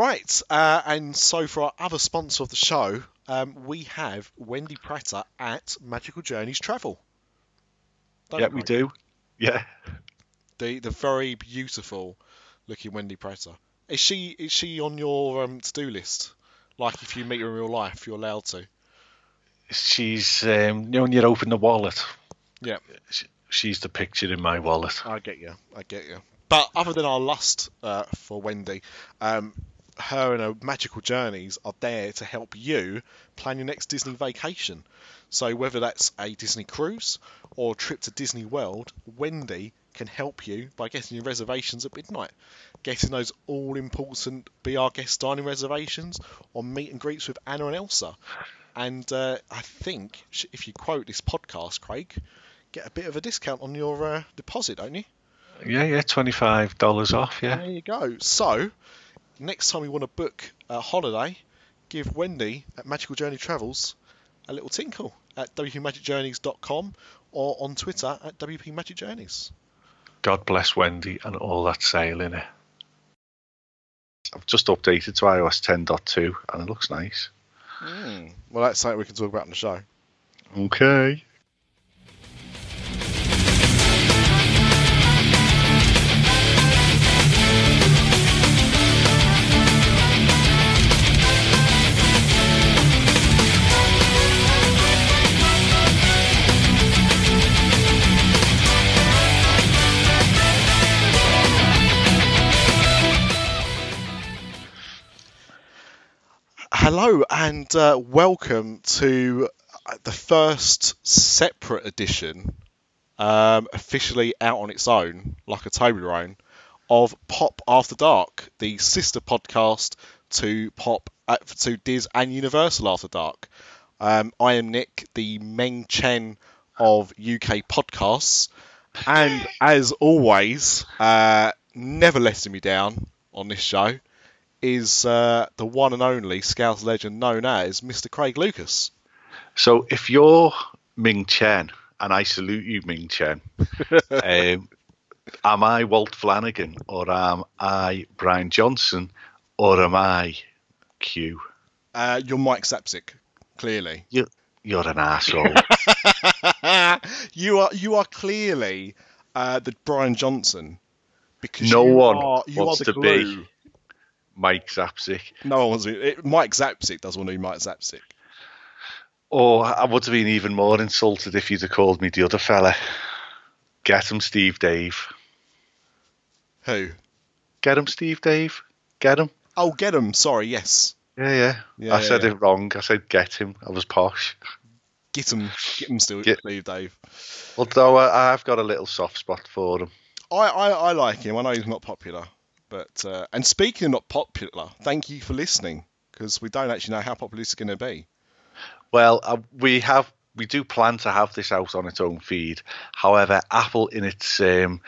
Right, uh, and so for our other sponsor of the show, um, we have Wendy Pratter at Magical Journeys Travel. Don't yeah, we, we do. Yeah. The the very beautiful looking Wendy Pratter. Is she is she on your um, to do list? Like if you meet her in real life, you're allowed to. She's, um, you know, when you open the wallet, Yeah, she, she's the picture in my wallet. I get you. I get you. But other than our lust uh, for Wendy, um, her and her magical journeys are there to help you plan your next Disney vacation. So whether that's a Disney cruise or a trip to Disney World, Wendy can help you by getting your reservations at midnight, getting those all-important Be Our Guest dining reservations or meet and greets with Anna and Elsa. And uh, I think if you quote this podcast, Craig, get a bit of a discount on your uh, deposit, don't you? Yeah, yeah, $25 off, yeah. There you go. So, next time you want to book a holiday, give Wendy at Magical Journey Travels a little tinkle at wpmagicjourneys.com or on Twitter at wpmagicjourneys. God bless Wendy and all that sailing. I've just updated to iOS 10.2 and it looks nice. Hmm. Well, that's something we can talk about on the show. Okay. Hello and uh, welcome to uh, the first separate edition, um, officially out on its own, like a Toblerone, of Pop After Dark, the sister podcast to Pop uh, to Diz and Universal After Dark. Um, I am Nick, the Ming Chen of UK podcasts, and as always, uh, never letting me down on this show is uh, the one and only Scouts legend known as Mr. Craig Lucas. So if you're Ming Chen, and I salute you, Ming Chen, um, am I Walt Flanagan or am I Bryan Johnson or am I Q? Uh, you're Mike Zapcic, clearly. You, you're an asshole. you are you are clearly uh, the Bryan Johnson because No you one are, you wants are the to be. Mike Zapcic. No one wants to be. It, Mike Zapcic does want to be Mike Zapcic. Or I would have been even more insulted if you'd have called me the other fella. Get him, Steve Dave. Who? Get him, Steve Dave. Get him. Oh, get him. Sorry, yes. Yeah, yeah. Yeah, I yeah, said yeah. it wrong. I said get him. I was posh. Get him. Get him still, Get- Steve Dave. Although uh, I, I've got a little soft spot for him. I, I, I like him. I know he's not popular, but uh, and speaking of not popular, thank you for listening because we don't actually know how popular this is going to be. Well, uh, we have we do plan to have this out on its own feed. However, Apple in its um,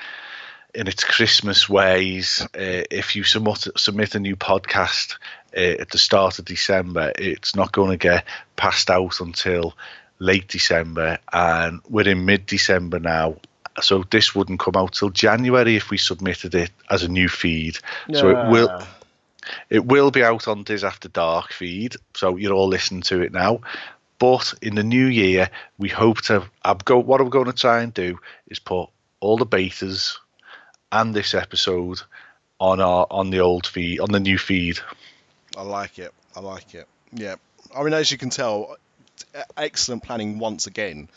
in its Christmas ways, uh, if you submit submit a new podcast uh, at the start of December, it's not going to get passed out until late December, and we're in mid December now. So this wouldn't come out till January if we submitted it as a new feed. So it will it will be out on Diz After Dark feed, so you're all listening to it now. But in the new year, we hope to. I'm go, what I'm going to try and do is put all the betas and this episode on our on the old feed, on the new feed. I like it. I like it. Yeah. I mean, as you can tell, excellent planning once again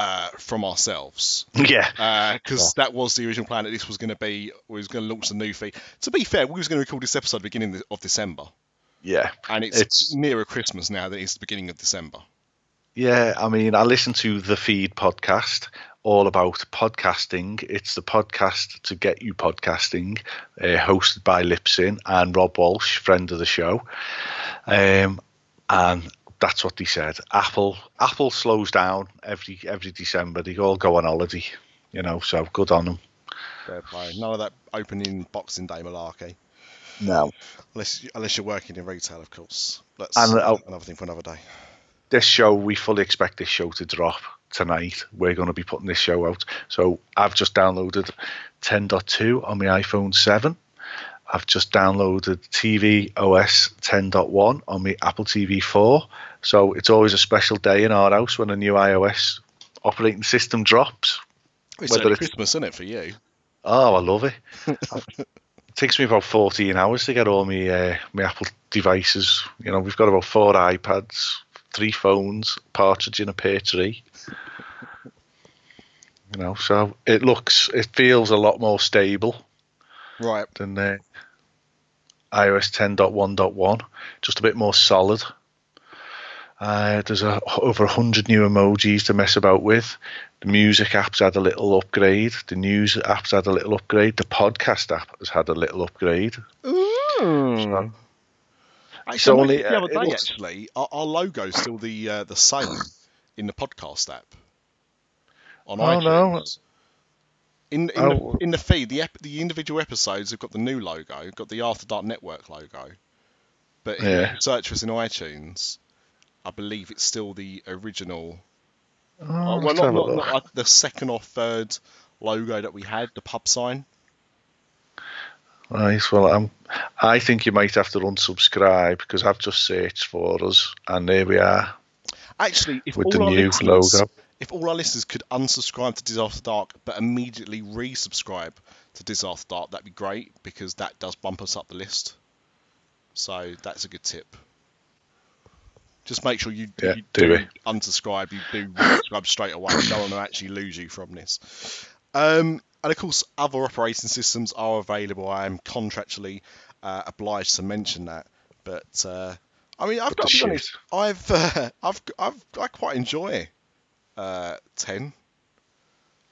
uh, from ourselves. Yeah, Because that was the original plan that this was going to be, we was going to launch the new feed. To be fair, we was going to record this episode beginning of December. yeah, And it's, It's- nearer Christmas now than it's the beginning of December. yeah. I mean, I listen to the Feed podcast, all about podcasting. It's the podcast to get you podcasting, uh, hosted by Libsyn and Rob Walch, friend of the show. Um, and that's what they said. Apple Apple slows down every every December. They all go on holiday, you know. So good on them. Fair play. None of that opening Boxing Day malarkey. No, Unless, unless you're working in retail, of course. That's And, uh, another thing for another day. this show we fully expect this show to drop tonight. We're going to be putting this show out. So I've just downloaded 10.2 on my iPhone 7. I've just downloaded tvOS 10.1 on my Apple TV 4. So it's always a special day in our house when a new iOS operating system drops. It's Whether it's- Christmas, isn't it, for you? Oh, I love it. it takes me about 14 hours to get all my, uh, my Apple devices. You know, we've got about four iPads, three phones, partridge in a pear tree. You know, so it looks, it feels a lot more stable Right. than uh, iOS 10.1.1, just a bit more solid. Uh, there's a, over 100 new emojis to mess about with. The music app's had a little upgrade. The news app's had a little upgrade. The podcast app has had a little upgrade. Mm. Actually, So only, the uh, other day, looks- actually, our, our logo's still the uh, the same in the podcast app on Oh, iTunes. no. In in, Oh. the, in the feed, the ep- the individual episodes have got the new logo, got the After Dark Network logo, but Yeah. search for us in iTunes, I believe it's still the original. Oh, uh, well, not, not, not uh, the second or third logo that we had, the pub sign. Nice. well, I'm, I think you might have to unsubscribe because I've just searched for us, and there we are Actually, if with all the our new listeners, logo. If all our listeners could unsubscribe to Diz After Dark but immediately resubscribe to Diz After Dark, that'd be great because that does bump us up the list. So that's a good tip. Just make sure you, Yeah, you do do unsubscribe, you do resubscribe straight away. No one will actually lose you from this. Um, and of course, other operating systems are available. I am contractually uh, obliged to mention that. But uh, I mean, I've got to be honest. I've, uh, I've, I've, I quite enjoy uh, ten.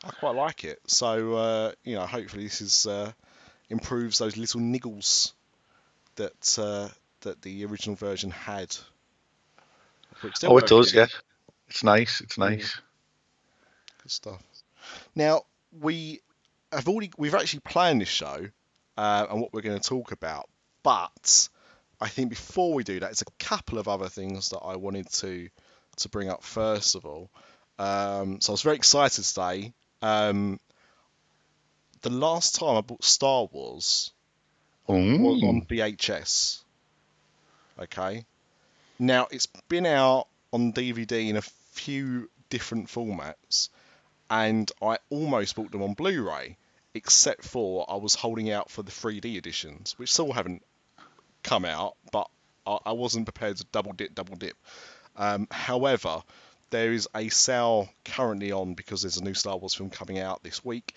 I quite like it. So uh, you know, hopefully this is uh, improves those little niggles that uh, that the original version had. Oh, it does, yeah. It's nice. It's nice. Good stuff. Now we have already we've actually planned this show uh, and what we're going to talk about, but I think before we do that, it's a couple of other things that I wanted to to bring up first of all. Um, so I was very excited today. Um, the last time I bought Star Wars was on. VHS. Okay. Now it's been out on DVD in a few different formats, and I almost bought them on Blu-ray, except for I was holding out for the 3D editions, which still haven't come out, but I, I wasn't prepared to double dip, double dip. Um, however, there is a sale currently on because there's a new Star Wars film coming out this week,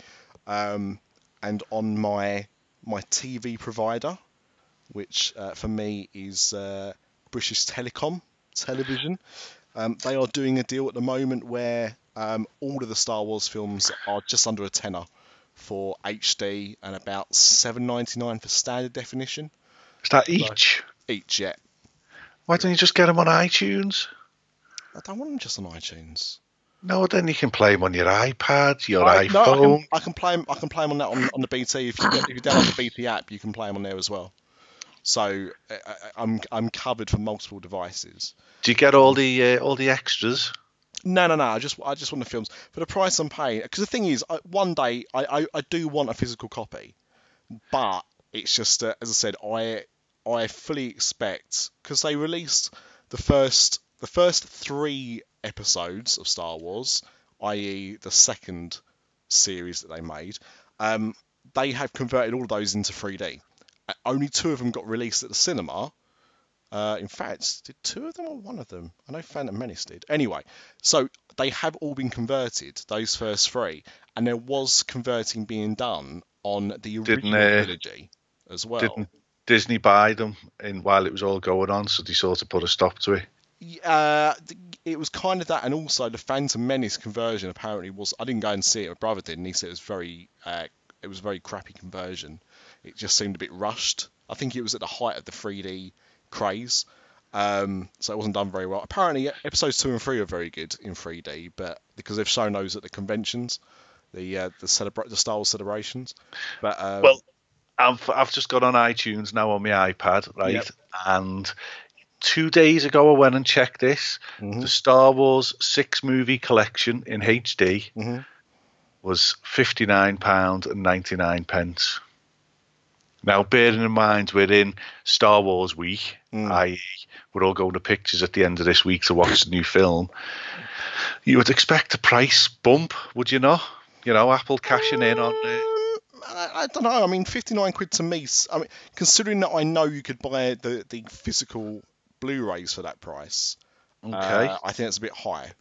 um, and on my my TV provider, which uh, for me is uh, British Telecom Television. Um, they are doing a deal at the moment where um, all of the Star Wars films are just under a tenner for HD and about seven ninety nine for standard definition Is that each? each. Yet Why don't you just get them on iTunes? I don't want them just on iTunes. No, then you can play them on your iPad, your I, no, I can, I can play 'em- I can play 'em on that on, on the BT. If you if you download the BT app, you can play them on there as well. So I, I'm I'm covered for multiple devices. Do you get all the uh, all the extras? No, no, no. I just I just want the films for the price I'm paying. Because the thing is, I, one day I, I, I do want a physical copy, but it's just uh, as I said, I I fully expect because they released the first the first three episodes of Star Wars, i.e. the second series that they made. Um, they have converted all of those into 3D. Uh, Only two of them got released at the cinema. Uh, in fact, did two of them or one of them? I know Phantom Menace did. Anyway, so they have all been converted, those first three, and there was converting being done on the original uh, trilogy as well. Didn't Disney buy them in while it was all going on? So they sort of put a stop to it. Uh, it was kind of that, and also the Phantom Menace conversion apparently was. I didn't go and see it. My brother did, and he said it was very, uh, it was a very crappy conversion. It just seemed a bit rushed. I think it was at the height of the 3D craze, um, so it wasn't done very well. Apparently, episodes two and three are very good in 3D, but because they've shown those at the conventions, the uh, the celebra- the Star Wars celebrations. But um, Well, I've I've just got on iTunes now on my iPad, right? Yep. And two days ago, I went and checked this. Mhm. The Star Wars six movie collection in HD Mhm. was fifty nine pound and ninety nine pence. Now, bearing in mind we're in Star Wars week, Mm. i.e., we're all going to pictures at the end of this week to watch the new film. You would expect a price bump, would you not? You know, Apple cashing in on. Uh, Um, I, I don't know. I mean, 59 quid to me. I mean, considering that I know you could buy the, the physical Blu-rays for that price, okay. uh, I think it's a bit high.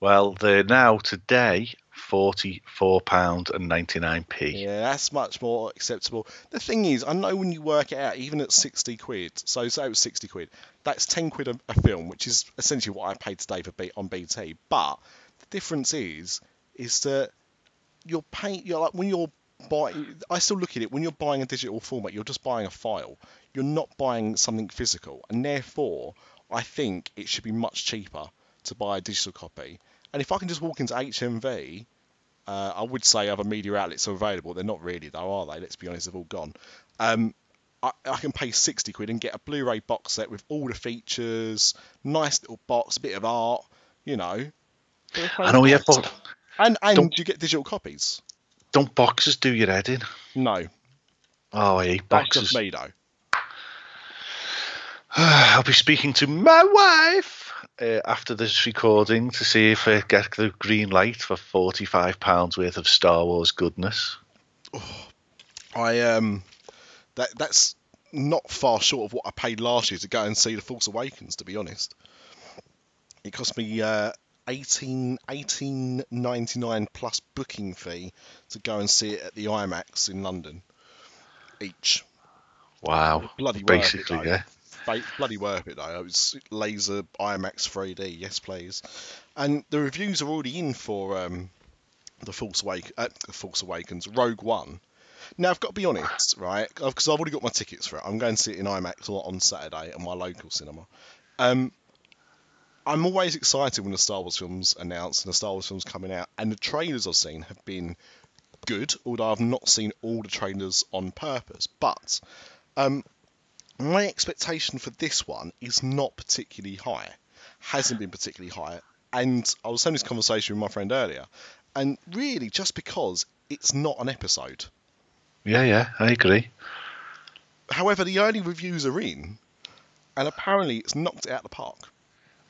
Well, they're now today forty-four pound and ninety-nine p. Yeah, that's much more acceptable. The thing is, I know when you work it out, even at 60 quid, so say it was 60 quid, that's 10 quid a, a film, which is essentially what I paid today for B, on BT. But the difference is, is that you're paying, you're like, when you're buying, I still look at it, when you're buying a digital format, you're just buying a file. You're not buying something physical. And therefore, I think it should be much cheaper to buy a digital copy. And if I can just walk into HMV, uh, I would say other media outlets are available. They're not really, though, are they? Let's be honest, they've all gone. Um, I, I can pay 60 quid and get a Blu ray box set with all the features, nice little box, a bit of art, you know. I know, yeah, but And, and Don't- you get digital copies. don't boxes do your head in? No, Oh, I hate that's boxes. just me, though. I'll be speaking to my wife uh, after this recording to see if I get the green light for forty-five pounds worth of Star Wars goodness. I um, that that's not far short of what I paid last year to go and see The Force Awakens. To be honest, it cost me uh, 18 18.99 plus booking fee to go and see it at the IMAX in London. Each Wow, bloody basically, it, yeah. Bloody worth it though. It was laser IMAX 3D. Yes, please. And the reviews are already in for um, the Force Awak- uh, Awakens, Rogue One. Now I've got to be honest, right? Because I've already got my tickets for it. I'm going to see it in IMAX on on Saturday at my local cinema. Um, I'm always excited when the Star Wars films announced and the Star Wars films coming out, and the trailers I've seen have been good. Although I've not seen all the trailers on purpose, but um, my expectation for this one is not particularly high. Hasn't been particularly high. And I was having this conversation with my friend earlier, and really just because it's not an episode. Yeah, yeah, I agree. However, the early reviews are in, and apparently it's knocked it out of the park.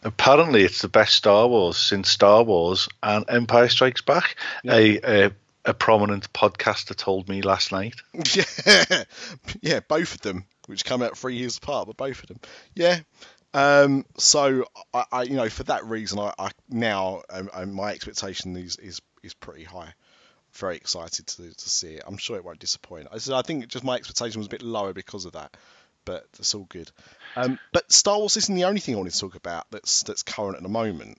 Apparently, it's the best Star Wars since Star Wars and Empire Strikes Back. A, a a prominent podcaster told me last night. Yeah, yeah, both of them, which come out three years apart, but both of them. Yeah. Um, so I, I, you know, for that reason, I, I now um, um, my expectation is, is is pretty high. Very excited to to see it. I'm sure it won't disappoint. I I think just my expectation was a bit lower because of that, but it's all good. Um, but Star Wars isn't the only thing I wanted to talk about that's that's current at the moment.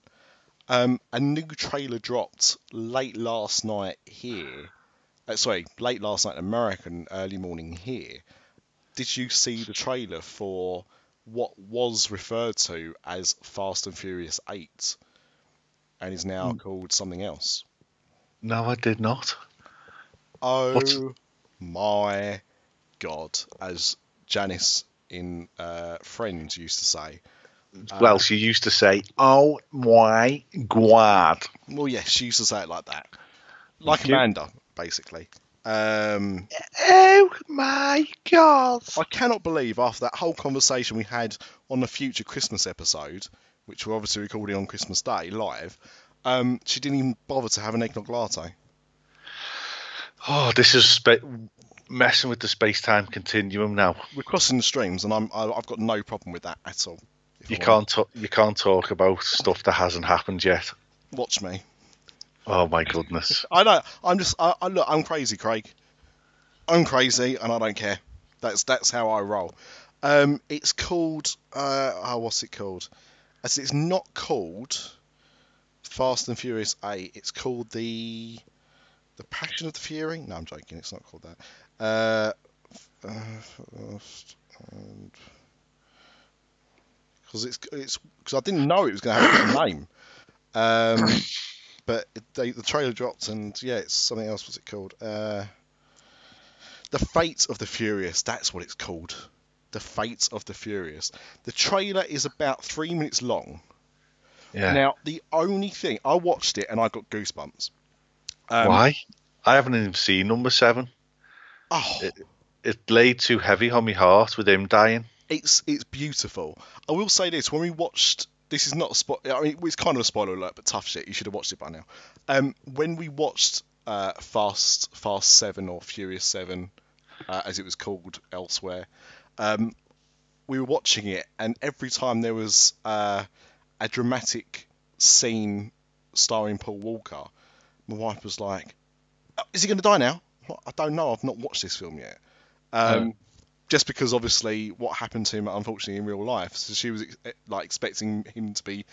Um, a new trailer dropped late last night here. Uh, sorry, late last night in America and early morning here. Did you see the trailer for what was referred to as Fast and Furious 8 and is now called something else? No, I did not. Oh What's- my god, as Janice in uh, Friends used to say. well, she used to say, "Oh my god." Well, yes, she used to say it like that. Like. Amanda, basically. Um, Oh my god. I cannot believe after that whole conversation we had on the future Christmas episode, which we're obviously recording on Christmas Day live, um, she didn't even bother to have an eggnog latte. Oh, this is spa- messing with the space-time continuum now. We're crossing the streams, and I'm I, I've got no problem with that at all. You I'm can't talk. You can't talk about stuff that hasn't happened yet. watch me. Oh my goodness. I know. I'm just. I, I look. I'm crazy, Craig. I'm crazy, and I don't care. That's that's how I roll. Um, it's called. Uh, oh, what's it called? Said it's not called Fast and Furious Eight. It's called the the Passion of the Fury. No, I'm joking. It's not called that. Uh, uh, Fast and because it's it's because I didn't know it was going to have a name. Um, but it, they, the trailer dropped, and yeah, it's something else. Was it called? Uh, the Fate of the Furious. That's what it's called. The Fate of the Furious. The trailer is about three minutes long. Yeah. Now, the only thing I watched it and I got goosebumps. Um, Why? I haven't even seen number seven. Oh, It- it laid too heavy on my heart with him dying. It's it's beautiful. I will say this: when we watched, this is not a spot. I mean, it's kind of a spoiler alert, but tough shit. You should have watched it by now. Um, when we watched uh, Fast Fast Seven or Furious Seven, uh, as it was called elsewhere, um, we were watching it, and every time there was uh, a dramatic scene starring Paul Walker, my wife was like, "Oh, "Is he going to die now?" Like, I don't know. I've not watched this film yet. Um, Just because obviously what happened to him, unfortunately, in real life, so she was ex- like expecting him to be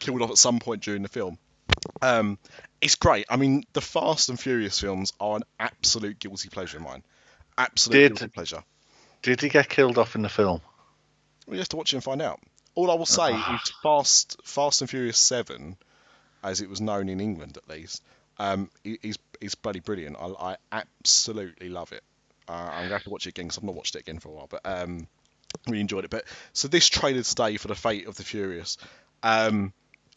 killed off at some point during the film. Um, it's great. I mean, the Fast and Furious films are an absolute guilty pleasure of mine. Absolute Did- guilty pleasure. Did he get killed off in the film? We have to watch it and find out. All I will say is Fast, Fast and Furious Seven, as it was known in England at least, um, is is bloody brilliant. I, I absolutely love it. Uh, I'm gonna have to watch it again because I've not watched it again for a while, but um, really enjoyed it. But so this trailer today for the Fate of the Furious, um,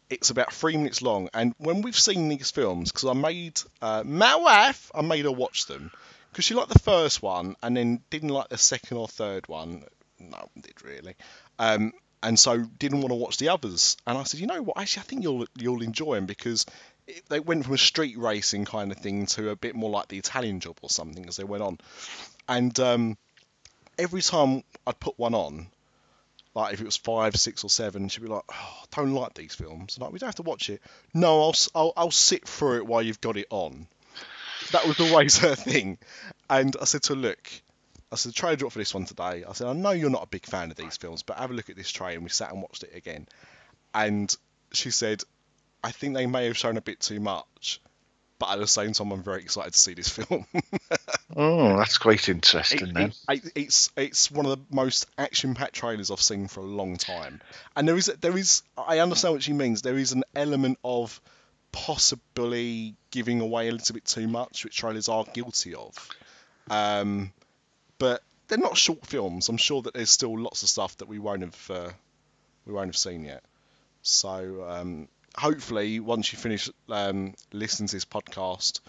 it's about three minutes long, and when we've seen these films, because I made uh, my wife, I made her watch them because she liked the first one and then didn't like the second or third one. No did really. Um, and so didn't want to watch the others. And I said, you know what? Actually, I think you'll you'll enjoy them because they went from a street racing kind of thing to a bit more like the Italian Job or something as they went on. And um, every time I'd put one on, like if it was five, six, or seven, she'd be like, oh, "I don't like these films." Like we don't have to watch it. No, I'll I'll, I'll sit through it while you've got it on. That was always her thing. And I said to her, "Look." I said, trailer drop for this one today. I said, I know you're not a big fan of these films, but have a look at this trailer. And we sat and watched it again. And she said, I think they may have shown a bit too much, but at the same time, I'm very excited to see this film. Oh, that's quite interesting It- then. it- it's it's one of the most action-packed trailers I've seen for a long time, and there is there is I understand what she means. There is an element of possibly giving away a little bit too much, which trailers are guilty of. Um, but they're not short films. I'm sure that there's still lots of stuff that we won't have uh, we won't have seen yet. So um, hopefully, once you finish um, listening to this podcast,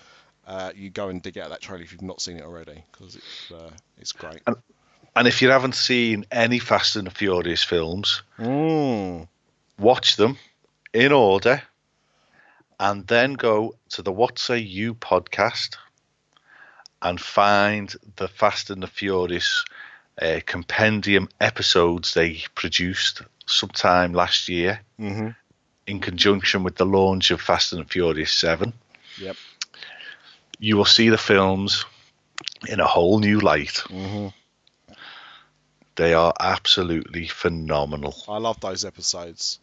uh, you go and dig out that trailer if you've not seen it already because it's uh, it's great. And if you haven't seen any Fast and the Furious films, Mm. watch them in order and then go to the What Say You podcast and find the Fast and the Furious uh, compendium episodes they produced sometime last year hmm in conjunction with the launch of Fast and Furious 7. Yep. You will see the films in a whole new light. hmm They are absolutely phenomenal. I love those episodes.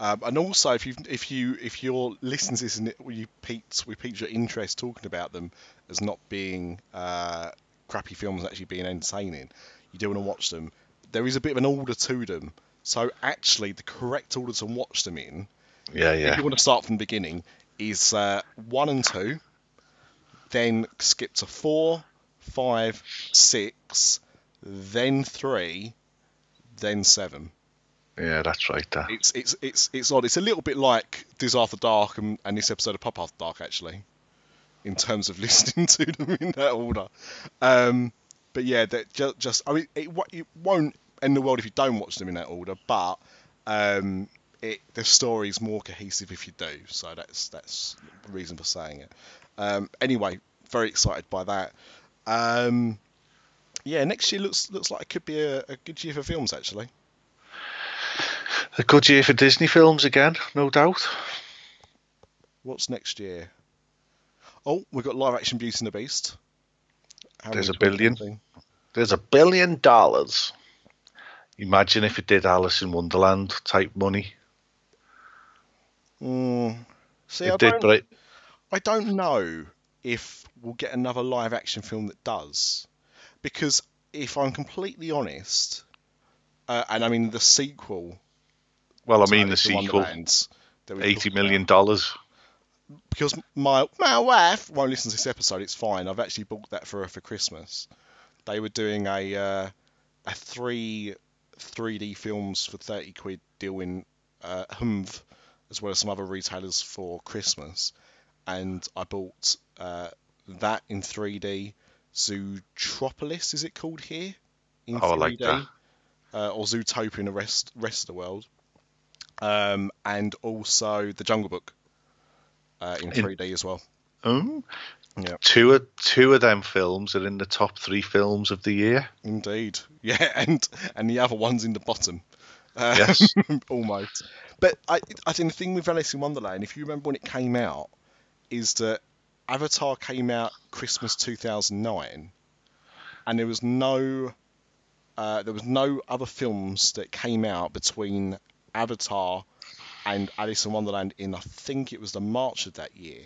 Um, and also, if you if you if you're listening to this and you piqued we piqued your interest talking about them as not being uh, crappy films, actually being entertaining, you do want to watch them. There is a bit of an order to them. So actually, the correct order to watch them in, Yeah, yeah. if you want to start from the beginning, is uh, one and two, then skip to four, five, six, then three, then seven. Yeah, that's right. That. It's it's it's it's odd. It's a little bit like Diz After Dark and, and this episode of Pop After Dark actually, in terms of listening to them in that order. Um, but yeah, that just, just I mean it, it won't end the world if you don't watch them in that order, but um, it the story's more cohesive if you do. So that's that's the reason for saying it. Um, anyway, very excited by that. Um, yeah, next year looks looks like it could be a, a good year for films actually. A good year for Disney films again, no doubt. What's next year? Oh, we've got live action Beauty and the Beast. How There's a billion. something? There's a billion dollars. Imagine if it did Alice in Wonderland type money. Mm. See, I did, don't, it, I don't know if we'll get another live action film that does. Because if I'm completely honest, uh, and I mean the sequel. well, I mean the in sequel, that eighty about, dollars. because my my wife won't listen to this episode. It's fine. I've actually bought that for her for Christmas. They were doing a uh, a three 3D films for thirty quid deal in uh, HMV, as well as some other retailers for Christmas, and I bought uh, that in 3D, Zootropolis, is it called here? In Oh, I like that. Uh, or Zootopia in the rest rest of the world. Um, and also the Jungle Book uh, in In- 3D as well. Oh. Yeah. Two of two of them films are in the top three films of the year. Indeed, yeah, and and the other one's in the bottom. Uh, Yes. almost. But I, I think the thing with Alice in Wonderland, if you remember when it came out, is that Avatar came out Christmas 2009, and there was no, uh, there was no other films that came out between Avatar and Alice in Wonderland in I think it was the March of that year.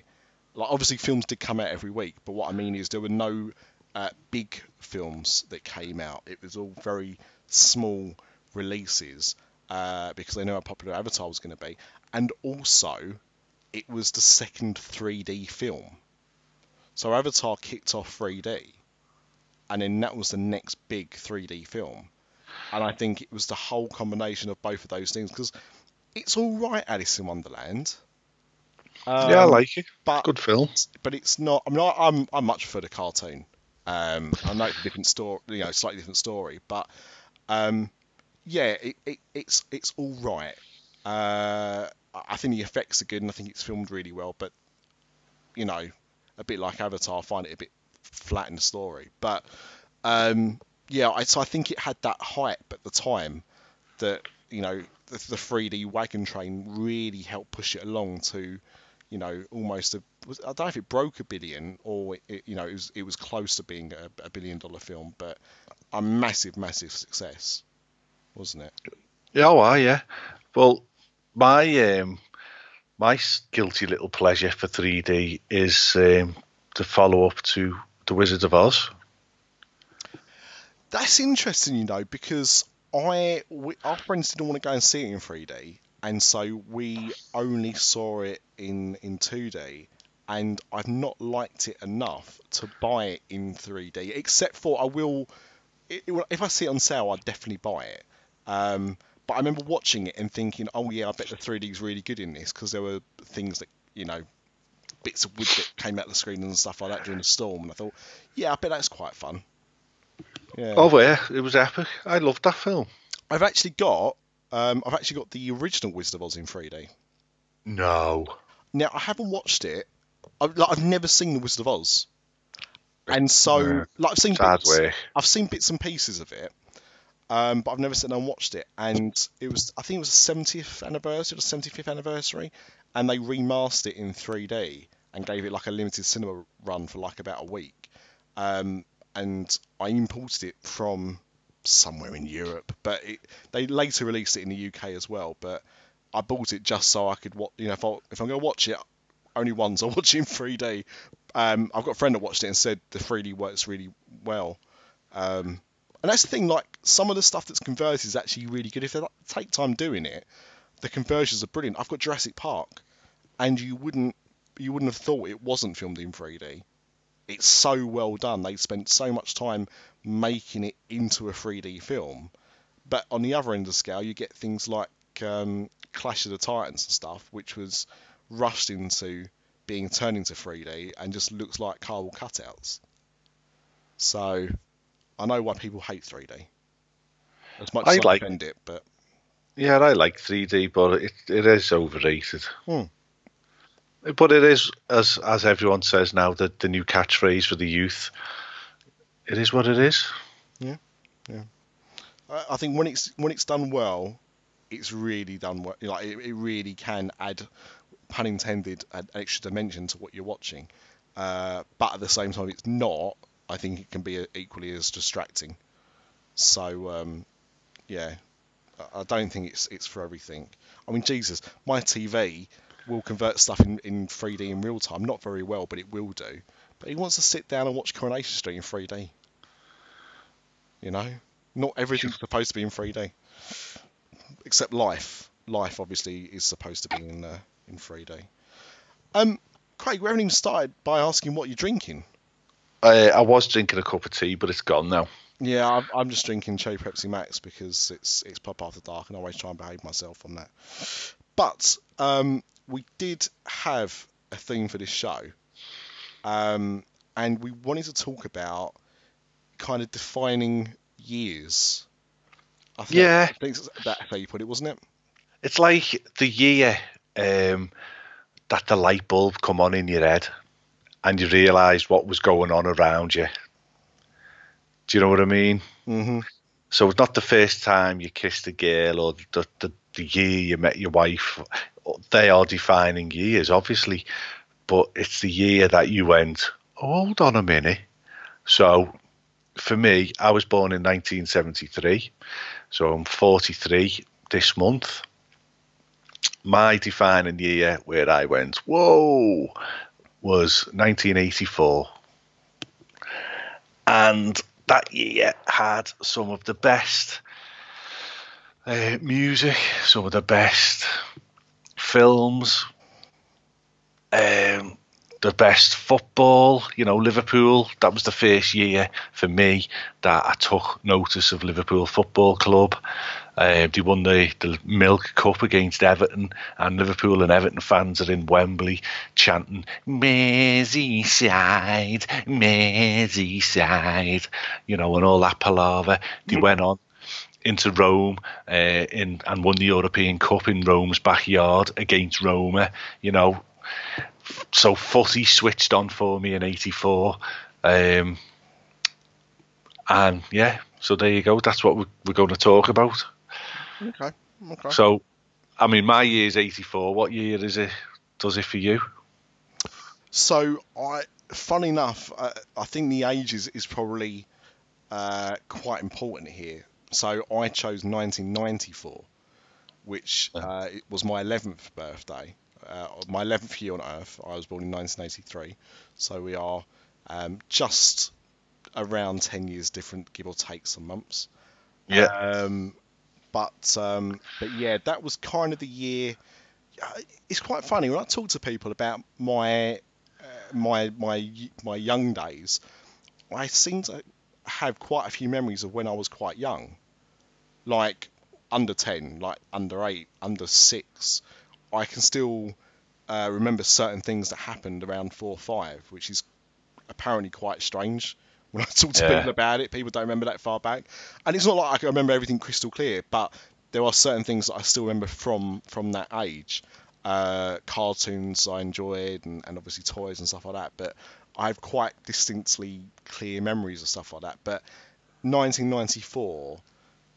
Like obviously films did come out every week, but what I mean is there were no uh, big films that came out. It was all very small releases uh, because they know how popular Avatar was going to be, and also it was the second 3D film. So Avatar kicked off 3D, and then that was the next big 3D film. And I think it was the whole combination of both of those things because it's all right, Alice in Wonderland. Um, yeah, I like it. but Good film. but it's not. I mean, I, I'm I much prefer the cartoon. Um, I know it's a different story, you know, slightly different story, but um, yeah, it, it, it's it's all right. Uh, I think the effects are good, and I think it's filmed really well. But you know, a bit like Avatar, I find it a bit flat in the story. But um, yeah, I, so I think it had that hype at the time that you know the, the 3D wagon train really helped push it along to you know almost a was, I don't know if it broke a billion or it, it- you know it was it was close to being a, a billion dollar film, but a massive massive success, wasn't it? Yeah, oh, yeah. Well, my um, my guilty little pleasure for 3D is um, the follow up to The Wizard of Oz. That's interesting, you know, because I we, our friends didn't want to go and see it in 3D, and so we only saw it in in 2D, and I've not liked it enough to buy it in 3D. Except for I will, it, if I see it on sale, I'd definitely buy it. Um, but I remember watching it and thinking, oh yeah, I bet the 3D is really good in this because there were things that you know. Bits of wood that came out the screen and stuff like that during the storm, and I thought, yeah, I bet that's quite fun. Yeah. Oh, yeah, it was epic. I loved that film. I've actually got um, I've actually got the original Wizard of Oz in 3D. No. Now I haven't watched it. I've, like, I've never seen the Wizard of Oz, and so Yeah. like I've seen It's bits. I've seen bits and pieces of it, um, but I've never sat down and watched it. And it was I think it was the 70th anniversary or 75th anniversary, and they remastered it in 3D and gave it like a limited cinema run for like about a week. Um, and I imported it from somewhere in Europe, but it, they later released it in the UK as well. But I bought it just so I could watch. You know, if, I, if I'm going to watch it, only watch it in 3D. Um, I've got a friend that watched it and said the 3D works really well. Um, and that's the thing. Like some of the stuff that's converted is actually really good. If they like, take time doing it, the conversions are brilliant. I've got Jurassic Park, and you wouldn't you wouldn't have thought it wasn't filmed in 3D. It's so well done. They spent so much time making it into a 3D film. But on the other end of the scale, you get things like um, Clash of the Titans and stuff, which was rushed into being turned into 3D and just looks like cardboard cutouts. So I know why people hate 3D. As much I as I like- defend it, but Yeah, I like 3D, but it, it is overrated. Hmm. But it is, as as everyone says now, the, the new catchphrase for the youth. It is what it is. Yeah, I I think when it's when it's done well, it's really done well. Like it, it really can add, pun intended, an extra dimension to what you're watching. Uh, but at the same time, it's not. I think it can be equally as distracting. So um, yeah, I- I don't think it's it's for everything. I mean, Jesus, my TV will convert stuff in, in 3D in real time. Not very well, but it will do. But he wants to sit down and watch Coronation Street in 3D. You know, not everything's supposed to be in 3D, except life. Life obviously is supposed to be in uh, in 3D. Um, Craig, we haven't even started by asking what you're drinking. I, I was drinking a cup of tea, but it's gone now. Yeah, I'm, I'm just drinking Cherry Pepsi Max because it's it's pop after dark, and I always try and behave myself on that. But um, we did have a theme for this show, um, and we wanted to talk about kind of defining years. I think, Yeah. I think that's how you put it, wasn't it? It's like the year um, that the light bulb come on in your head, and you realise what was going on around you. Do you know what I mean? Mm-hmm. So it's not the first time you kissed a girl or the, the, the year you met your wife. They are defining years, obviously, but it's the year that you went, oh, hold on a minute. So for me, I was born in 1973, so I'm 43 this month. My defining year where I went, whoa, was 1984. And that year had some of the best uh, music, some of the best films, um, the best football. You know, Liverpool. That was the first year for me that I took notice of Liverpool Football Club. Uh, they won the, the Milk Cup against Everton, and Liverpool and Everton fans are in Wembley chanting Merseyside, Merseyside, you know, and all that palaver. They went on into Rome uh, in and won the European Cup in Rome's backyard against Roma. You know, so footy switched on for me in '84, um, and yeah. So there you go. That's what we're, we're going to talk about. Okay. Okay. So, I mean, my year's '84. What year is it? Does it for you? So I, funny enough, uh, I think the age is, is probably uh, quite important here. So I chose 1994, which uh, it was my 11th birthday, uh, my 11th year on Earth. I was born in 1983, so we are um, just around 10 years different, give or take some months. Yeah. Um, but um, but yeah, that was kind of the year. uh, It's quite funny when I talk to people about my uh, my my my young days. I seem to have quite a few memories of when I was quite young, like under ten, like under eight, under six. I can still uh, remember certain things that happened around four or five, which is apparently quite strange. When I talk to Yeah. people about it, people don't remember that far back, and it's not like I can remember everything crystal clear, but there are certain things that I still remember from from that age. Uh, cartoons I enjoyed, and, and obviously toys and stuff like that. But I have quite distinctly clear memories of stuff like that. But 1994,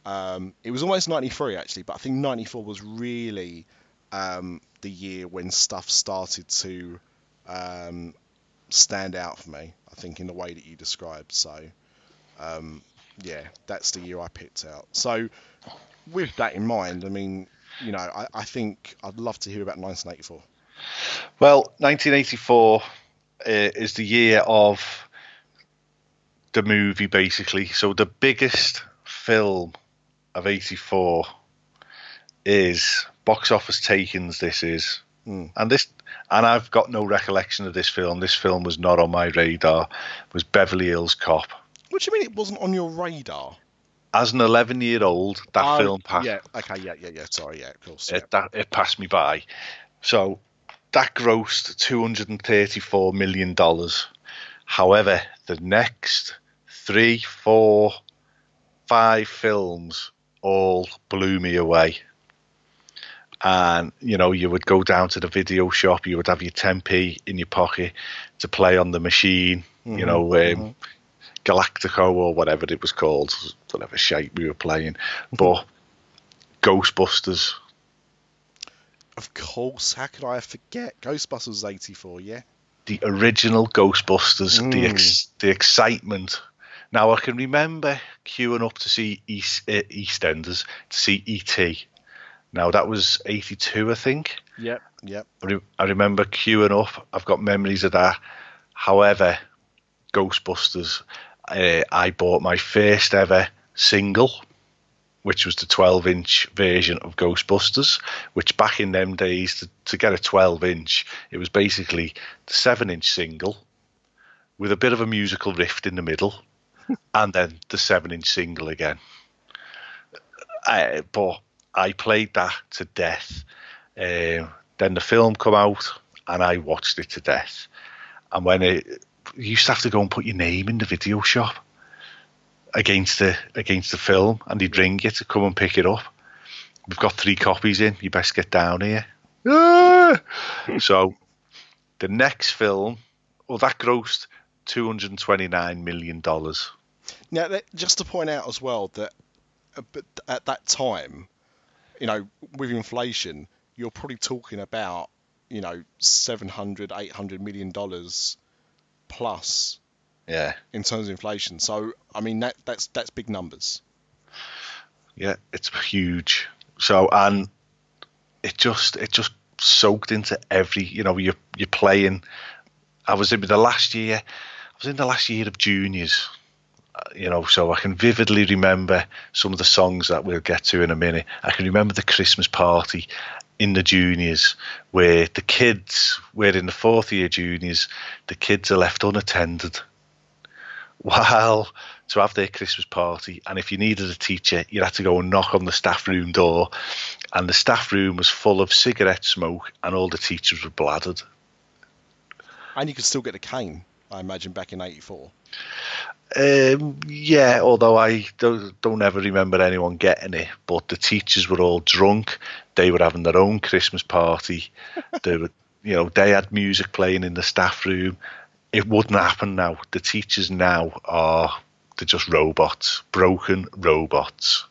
um, it was almost 93 actually, but I think 94 was really um, the year when stuff started to um, stand out for me. I think in the way that you described. So, um, yeah, that's the year I picked out. So, with that in mind, I mean, you know, I, I think I'd love to hear about 1984. Well, 1984 uh, is the year of the movie, basically. So the biggest film of '84 is box office takings. This is, Mm. and this, and I've got no recollection of this film. This film was not on my radar. Was Beverly Hills Cop. What do you mean it wasn't on your radar? As an 11 year old, that Oh, film passed. Yeah. Okay. Yeah. Yeah. Yeah. Sorry. Yeah. Of course. Yeah. it, that it passed me by. So that grossed two hundred and thirty-four million dollars. However, the next three, four, five films all blew me away. And you know, you would go down to the video shop, you would have your 10p in your pocket to play on the machine. You know, um, Galactico or whatever it was called, whatever shape we were playing. But Ghostbusters, Of course. How could I forget? Ghostbusters was 84. Yeah. the original Ghostbusters, the ex- the excitement. Now I can remember queuing up to see East, uh, EastEnders to see ET. Now that was '82, I think. Yep. Yep. I, re- I remember queuing up. I've got memories of that. However, Ghostbusters, uh, I bought my first ever single, which was the 12 inch version of Ghostbusters, which back in them days, to, to get a 12 inch, it was basically the 7 inch single with a bit of a musical riff in the middle, and then the 7 inch single again. Uh, but I played that to death. Um, then the film come out, and I watched it to death. And when it, you used to have to go and put your name in the video shop against the against the film, and he'd ring you to come and pick it up. We've got three copies in. You best get down here. Ah! so the next film, well, that grossed two hundred and twenty nine million dollars. Now, just to point out as well that uh, at that time, you know, with inflation, you're probably talking about, you know, 700, 800 million dollars plus Yeah, in terms of inflation. So, I mean, that that's that's big numbers. yeah, it's huge. So and it just it just soaked into every you know you're you're playing. I was in the last year. I was in the last year of juniors. Uh, You know, so I can vividly remember some of the songs that we'll get to in a minute. I can remember the Christmas party in the juniors where the kids, where in the fourth year juniors, the kids are left unattended while to have their Christmas party. And if you needed a teacher, you had to go and knock on the staff room door. And the staff room was full of cigarette smoke, and all the teachers were bladdered. And you could still get a cane, I imagine, back in '84. Um, yeah, although I don't, don't ever remember anyone getting it, but the teachers were all drunk. They were having their own Christmas party. they were, you know, they had music playing in the staff room. It wouldn't happen now. The teachers now are they're just robots, broken robots.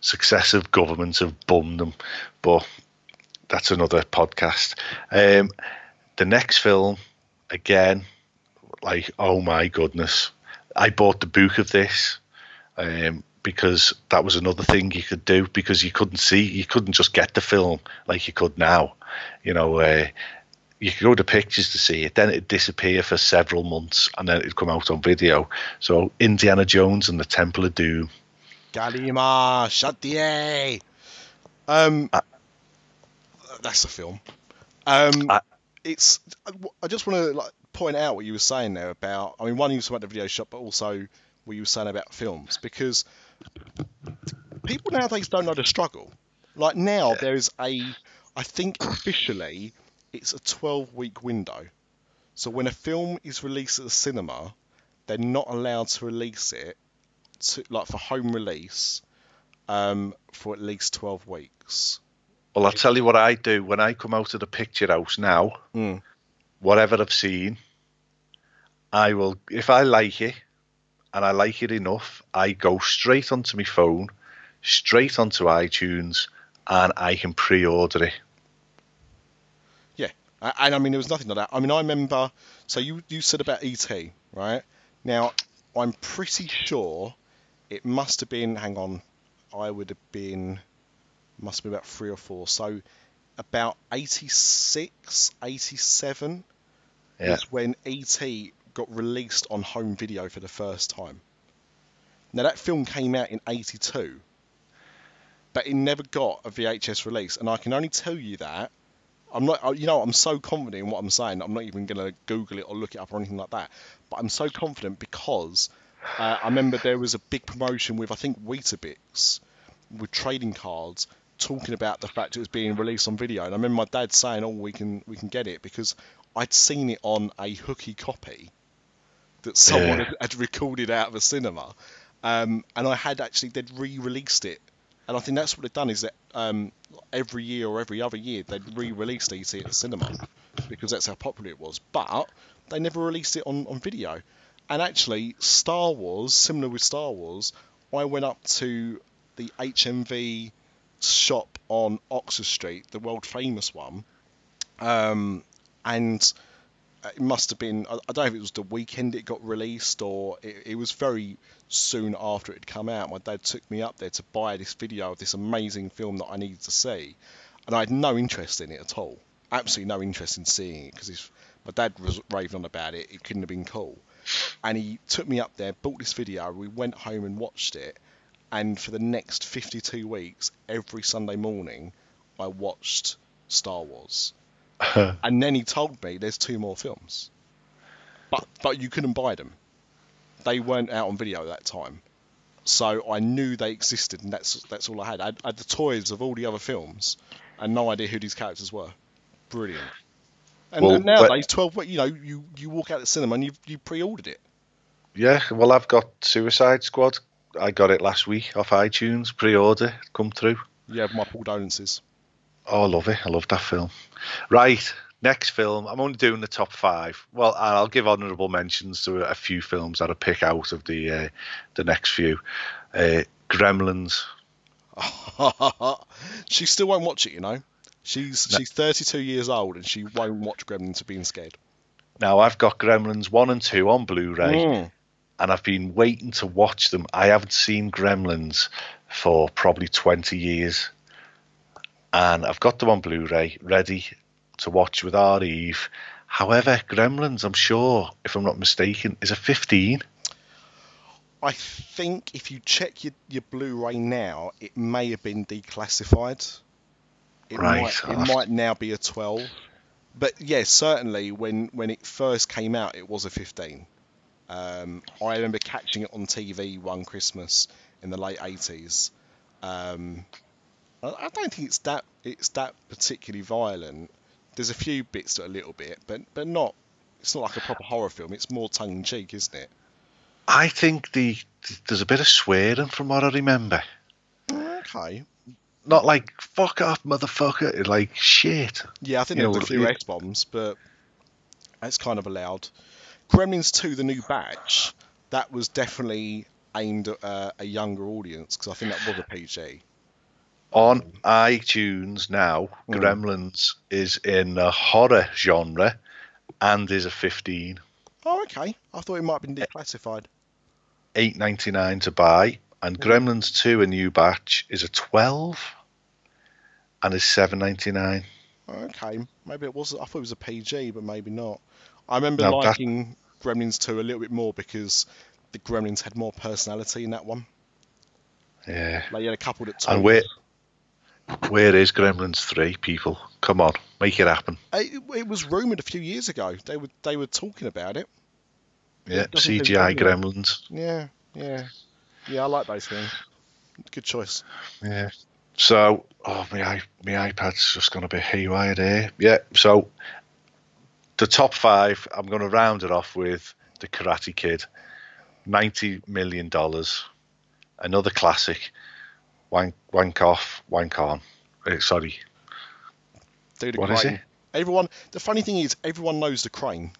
Successive governments have bummed them, but that's another podcast. Um, the next film, again, like oh my goodness, I bought the book of this um, because that was another thing you could do because you couldn't see, you couldn't just get the film like you could now. You know, uh, you could go to pictures to see it, then it'd disappear for several months, and then it'd come out on video. So Indiana Jones and the Temple of Doom. Galima, Chatier. Um, that's a film. Um, I- it's. I just want to like point out what you were saying there about. I mean, one you talking about the video shop, but also what you were saying about films because people nowadays don't know the struggle. Like now, there is a. I think officially, it's a 12 week window. So when a film is released at the cinema, they're not allowed to release it to, like for home release um, for at least 12 weeks. Well, I'll tell you what I do when I come out of the picture house now. Mm. Whatever I've seen, I will. If I like it, and I like it enough, I go straight onto my phone, straight onto iTunes, and I can pre-order it. Yeah, and I mean there was nothing like that. I mean I remember. So you you said about ET, right? Now I'm pretty sure it must have been. Hang on, I would have been. Must have been about three or four. So about 86, 87 Yeah. is when ET got released on home video for the first time. Now that film came out in 82, but it never got a VHS release, and I can only tell you that I'm not, you know, I'm so confident in what I'm saying. I'm not even going to Google it or look it up or anything like that. But I'm so confident because uh, I remember there was a big promotion with I think Weetabix with trading cards talking about the fact it was being released on video. And I remember my dad saying, "Oh, we can we can get it," because I'd seen it on a hooky copy that someone Yeah. had, had recorded out of a cinema, um, and I had actually they'd re-released it. And I think that's what they've done is that um, every year or every other year they'd re-released ET at the cinema because that's how popular it was. But they never released it on, on video. And actually, Star Wars, similar with Star Wars, I went up to the HMV shop on Oxford Street, the world famous one, um, and Uh, it must have been I I don't know if it was the weekend it got released or it, it was very soon after it had come out. My dad took me up there to buy this video of this amazing film that I needed to see, and I had no interest in it at all. Absolutely no interest in seeing it because my dad was raving on about it. It couldn't have been cool, and he took me up there, bought this video. We went home and watched it, and for the next 52 weeks, every Sunday morning, I watched Star Wars. and then he told me there's two more films, but but you couldn't buy them. They weren't out on video at that time, so I knew they existed, and that's that's all I had. I had, I had the toys of all the other films, and no idea who these characters were. Brilliant. And, Well, and but- nowadays, twelve, you know, you you walk out of the cinema and you you pre-ordered it. Yeah, well, I've got Suicide Squad. I got it last week off iTunes, pre-order, come through. Yeah, my Paul condolences. Oh, I love it. I love that film. Right, next film. I'm only doing the top five. Well, I'll give honourable mentions to a few films that I pick out of the uh, the next few. Uh, Gremlins. she still won't watch it, you know. She's No. she's 32 years old and she won't watch Gremlins being scared. Now I've got Gremlins one and two on Blu-ray, Mm. and I've been waiting to watch them. I haven't seen Gremlins for probably 20 years, and I've got them on Blu-ray ready to watch with our Eve. However, Gremlins, I'm sure, if I'm not mistaken, is a 15. I think if you check your, your Blu-ray now, it may have been declassified. It Right, might, I'll it might now be a 12. But yeah, certainly when, when it first came out, it was a 15. Um, I remember catching it on TV one Christmas in the late 80s. Um, I, don't think it's that it's that particularly violent. There's a few bits that are a little bit, but but not. It's not like a proper horror film. It's more tongue in cheek, isn't it? I think the there's a bit of swearing from what I remember. Okay. Not like fuck off, motherfucker. It's like shit. Yeah, I think there were a few it- S bombs, but that's kind of allowed. Gremlins 2, the new batch, that was definitely aimed at uh, a younger audience because I think that was a PG. On iTunes now, Mm. Gremlins is in the horror genre and is a 15. Oh, okay. I thought it might have been declassified. eight ninety nine to buy, and Gremlins two, a new batch, is a twelve, and is seven ninety nine. Okay, maybe it was. I thought it was a PG, but maybe not. I remember No, that- liking Gremlins 2 a little bit more because the Gremlins had more personality in that one. Yeah. Like you had a couple that And talked. Where where is Gremlins three? People, come on, make it happen. It, it was rumored a few years ago. They were they were talking about it. Yeah, It CGI popular. Gremlins. Yeah, yeah, yeah. I like those things. Good choice. Yeah. So, oh my i- my iPad's just gonna be haywire there. Yeah. So, the top five, I'm gonna round it off with the Karate Kid, ninety million dollars, another classic, wank wank off, wank on. Uh, sorry, Do the What is crane. it? Everyone. The funny thing is, everyone knows the crane.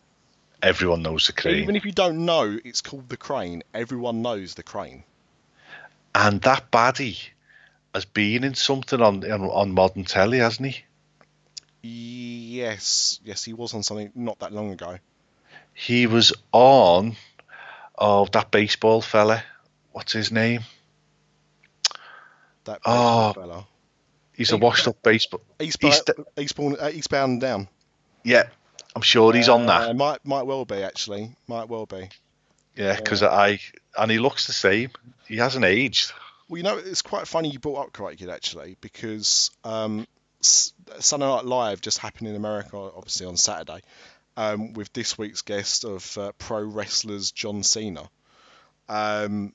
everyone knows the crane, Even if you don't know, it's called the crane. Everyone knows the crane. and that baddie has been in something on on, on modern telly, hasn't he? Yes, yes, he was on something not that long ago. He was on, oh that baseball fella, what's his name? That Oh. fella. He's a washed up baseball. Eastbound, East- Eastbound, uh, Eastbound and Down. Yeah, I'm sure he's on Uh, that. might might well be actually. Might well be. Yeah, because I and he looks the same. He hasn't aged. Well, you know, it's quite funny you brought up Karate actually because um, Sunday Night Live just happened in America, obviously on Saturday, um, with this week's guest of uh, pro wrestlers John Cena, um,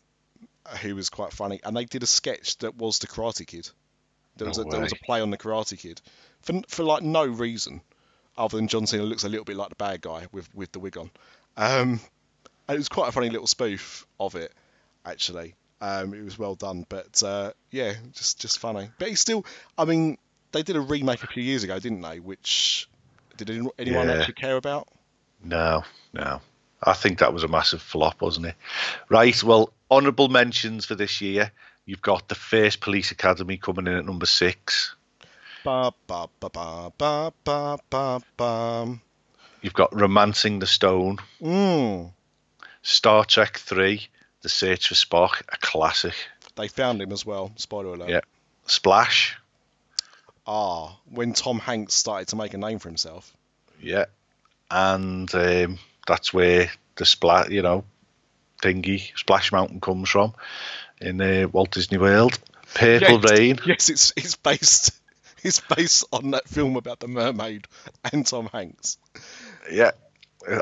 who was quite funny, and they did a sketch that was the Karate Kid. There was a, there was a play on the Karate Kid for for like no reason other than John Cena looks a little bit like the bad guy with with the wig on. Um, and it was quite a funny little spoof of it, actually. Um, it was well done, but uh, yeah, just just funny. But it's still, I mean, they did a remake a few years ago, didn't they? Which did anyone anyone Yeah. actually care about? No, no. I think that was a massive flop, wasn't it? Right. Well, honourable mentions for this year. You've got the first Police Academy coming in at number six. Ba ba ba ba ba ba ba ba. You've got Romancing the Stone, Mm, Star Trek Three, The Search for Spock, a classic. they found him as well. Spoiler alert. Yeah. Splash, Ah, when Tom Hanks started to make a name for himself. yeah, and um, that's where the splat, you know, thingy Splash Mountain comes from in uh, Walt Disney World. Purple yes, Rain, Yes, it's it's based it's based on that film about the mermaid and Tom Hanks. yeah,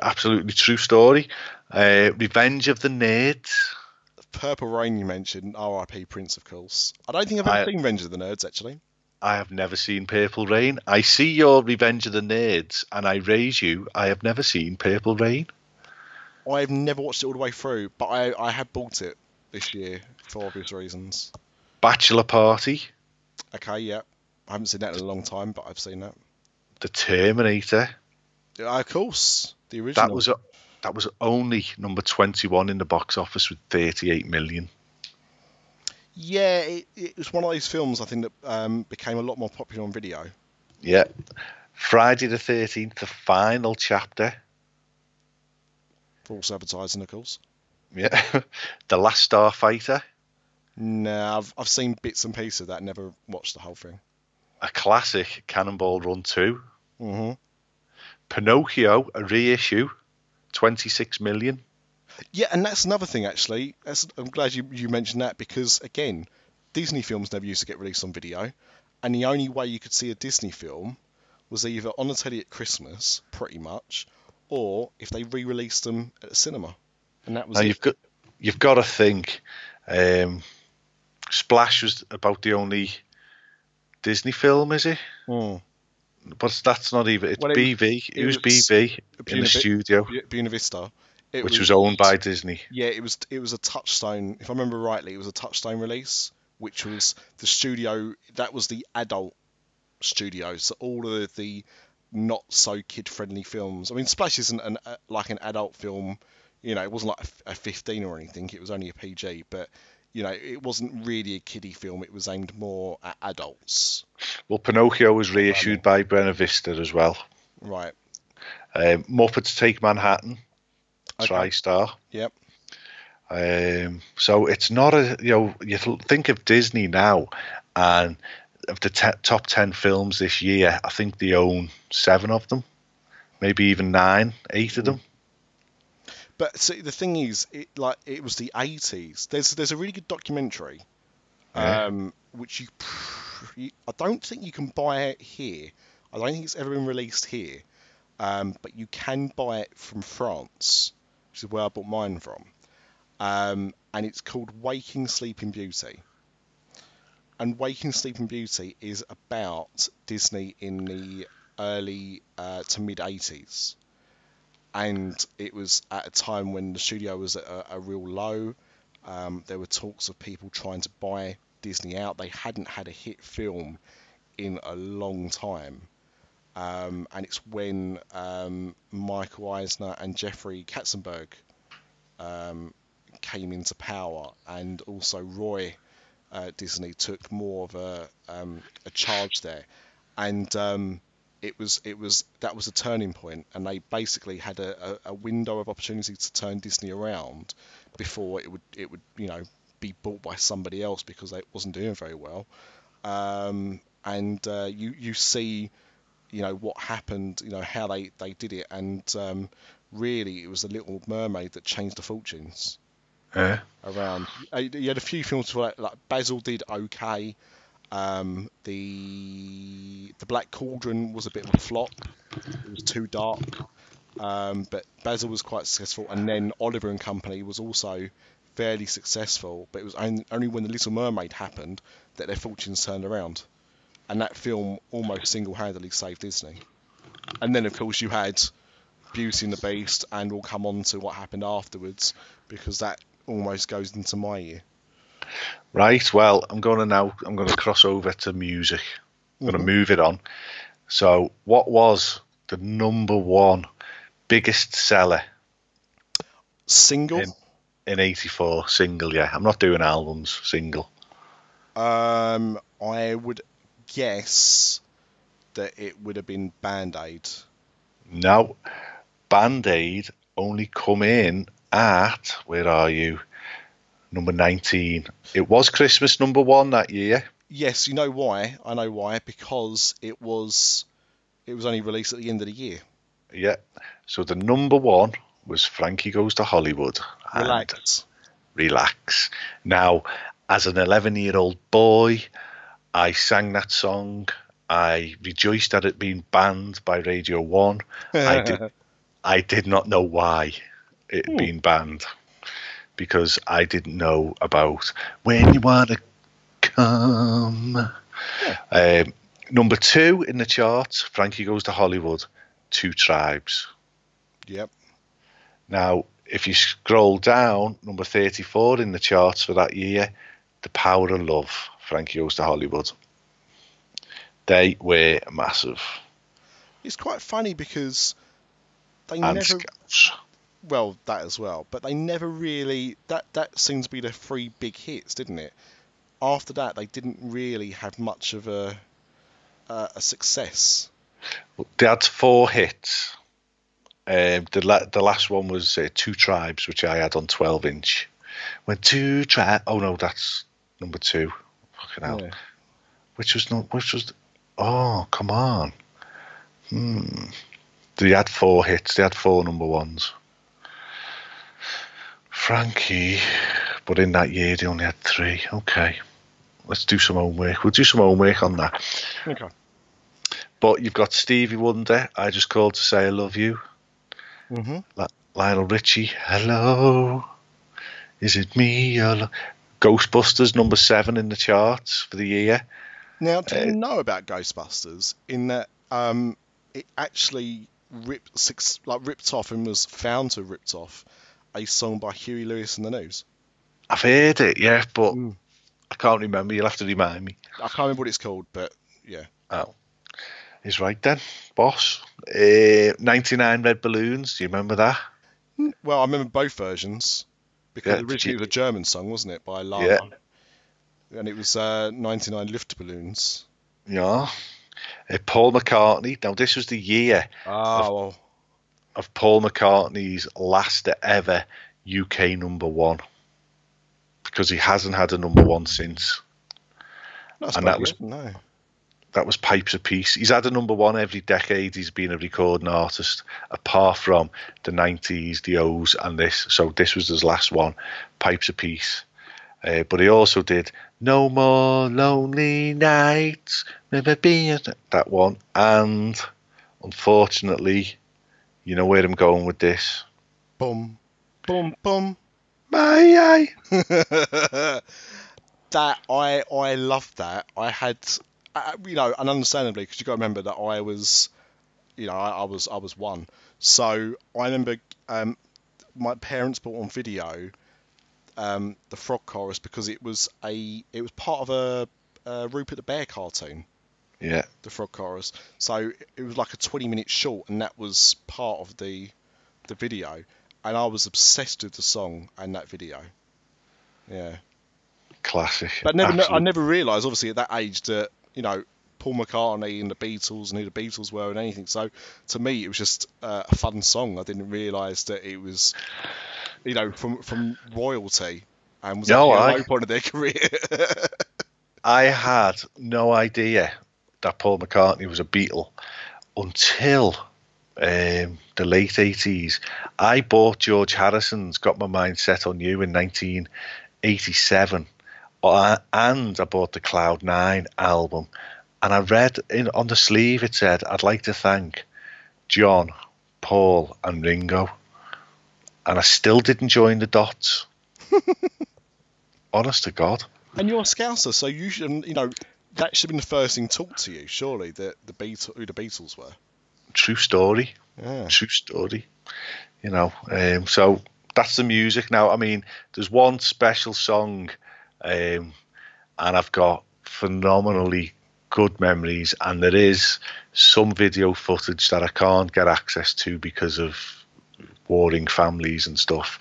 absolutely true story. Uh, Revenge of the Nerds, Purple Rain you mentioned, R.I.P. Prince, of course. I don't think I've ever I- seen Revenge of the Nerds actually. I have never seen Purple Rain. I see your Revenge of the Nerds, and I raise you. I have never seen Purple Rain. I've never watched it all the way through, but I, I have bought it this year for obvious reasons. Bachelor Party, Okay, yeah. I haven't seen that in a long time, but I've seen that. The Terminator. Yeah, of course, the original. That was that was only number 21 in the box office with 38 million. Yeah, it, it was one of those films I think that um, became a lot more popular on video. Yeah. Friday the 13th, the final chapter. False advertising, of course. Yeah. the Last Starfighter, No, I've I've seen bits and pieces of that. Never watched the whole thing. a classic Cannonball Run 2. hmm Pinocchio, a reissue, 26 million. Yeah, and that's another thing actually. That's, I'm glad you, you mentioned that because again, Disney films never used to get released on video, and the only way you could see a Disney film was either on the telly at Christmas, pretty much, or if they re-released them at the cinema, and that was Now it. you've got you've got to think. Um, Splash was about the only Disney film, is it? Mm. But that's not even. It's Well, it was- BV. It, it was, was BV in the studio, Bu- Buena Vista, it which was owned by Disney. Yeah, it was it was a Touchstone. If I remember rightly, it was a Touchstone release, which was the studio. That was the adult studio. So all of the not so kid friendly films. I mean, Splash isn't an uh, like an adult film. You know, it wasn't like a, a 15 or anything. It was only a PG, but you know, it wasn't really a kiddie film. It was aimed more at adults. Well, Pinocchio was reissued by Buena Vista as well. Right. Um, Muppets Take Manhattan, Okay. TriStar. Yep. Um, so it's not a you know you think of Disney now, and of the te- top ten films this year, I think they own seven of them, maybe even nine, eight of them. But see, the thing is, it like it was the 80s. There's there's a really good documentary, Yeah. um, which you, you I don't think you can buy it here. I don't think it's ever been released here, um, but you can buy it from France, which is where I bought mine from. Um, and it's called Waking Sleeping Beauty. And Waking Sleeping Beauty is about Disney in the early uh, to mid 80s and it was at a time when the studio was at a, a real low. Um, there were talks of people trying to buy Disney out. They hadn't had a hit film in a long time. Um, and it's when um, Michael Eisner and Jeffrey Katzenberg um, came into power, and also Roy uh, Disney took more of a, um, a charge there. And um, it was it was that was a turning point, and they basically had a, a, window of opportunity to turn Disney around before it would it would you know be bought by somebody else because it wasn't doing very well. Um, and uh, you you see you know what happened, you know how they they did it, and um, really it was the Little Mermaid that changed the fortunes Yeah. around. Uh, You had a few films where like Basil did okay. Um, the the Black Cauldron was a bit of a flop. It was too dark. Um, but Basil was quite successful, and then Oliver and Company was also fairly successful. But it was only, only when the Little Mermaid happened that their fortunes turned around, and that film almost single-handedly saved Disney. And then, of course, you had Beauty and the Beast, and we'll come on to what happened afterwards because that almost goes into my ear. Right. Well, I'm going to now. I'm going to cross over to music. I'm going Mhm. to move it on. So, what was the number one biggest seller Single. In- in '84 single? Yeah, I'm not doing albums. Single. Um, I would guess that it would have been Band Aid. No, Band Aid only come in at where are you? Number 19. It was Christmas number one that year. Yes, you know why? I know why because it was it was only released at the end of the year. Yeah. So the number one was Frankie Goes to Hollywood. and Relax. relax. Now, as an 11 year old boy, I sang that song. I rejoiced at it being banned by Radio 1. I did, I did not know why it had Hmm. been banned because I didn't know about when you want to come. Um, number two in the charts, Frankie Goes to Hollywood, Two Tribes. Yep. Now, if you scroll down, number 34 in the charts for that year, The Power of Love, Frankie Goes to Hollywood. They were massive. It's quite funny because they And never Scouts. Well that as well, but they never really that that seems to be the three big hits, didn't it? After that, they didn't really have much of a uh, a success. They had four hits. Um, the la- the last one was uh, Two Tribes, which I had on 12 inch. When two tribes, oh no, that's number two. Fucking hell. Yeah. Which was not, which was, oh, come on. Hmm. They had four hits, they had four number ones. Frankie, but in that year they only had three. Okay. Let's do some homework. We'll do some homework on that. Okay. But you've got Stevie Wonder, I just called to say I love you. Li- Lionel Richie, hello. Is it me? Your lo-" Ghostbusters, number seven in the charts for the year. Now, do you Uh, know about Ghostbusters in that um, it actually ripped six, like ripped off and was found to have ripped off a song by Huey Lewis and the News. I've heard it, yeah, but Mm. I can't remember. You'll have to remind me. I can't remember what it's called, but yeah. Oh, he's right then, boss. Uh, 99 Red Balloons, do you remember that? Well, I remember both versions because Yeah, originally you- it was a German song, wasn't it, by Nena? Yeah. And it was uh, 99 Luftballons. Yeah. Uh, Paul McCartney. Now, this was the year Ah, well, of Paul McCartney's last ever UK number one because he hasn't had a number one since. that's and that was- no. that was Pipes of Peace. He's had a number one every decade he's been a recording artist, apart from the 90s, the O's, and this. So this was his last one, Pipes of Peace. Uh, but he also did No More Lonely Nights, Never Be a... that one. And unfortunately, you know where I'm going with this. Boom, boom, boom. My eye. that I I loved that. I had, uh, you know, and understandably because you got to remember that I was, you know, I, I was I was one. So I remember um, my parents bought on video um, the Frog Chorus because it was a it was part of a, a Rupert the Bear cartoon. Yeah. the frog chorus. So it was like a 20 minute short, and that was part of the the video. And I was obsessed with the song and that video. Yeah, Classic. but never, I never realised, obviously, at that age, that you know Paul McCartney and the Beatles and who the Beatles were and anything. So to me, it was just uh, a fun song. I didn't realise that it was, you know, from from royalty and was No, actually a I- low point of their career. I had no idea that Paul McCartney was a Beatle until um, the late 80s. I bought George Harrison's Got My Mind Set on You in 1987, uh, and I bought the Cloud Nine album. And I read in on the sleeve it said, "I'd like to thank John, Paul, and Ringo." And I still didn't join the dots. Honest to God. And you're a Scouser, so you should, you know, that should have been the first thing taught to you, surely, that the Beatles, who the Beatles were. True story. Yeah. true story. You know, um, so that's the music. Now, I mean, there's one special song, um, and I've got phenomenally good memories, and there is some video footage that I can't get access to because of warring families and stuff.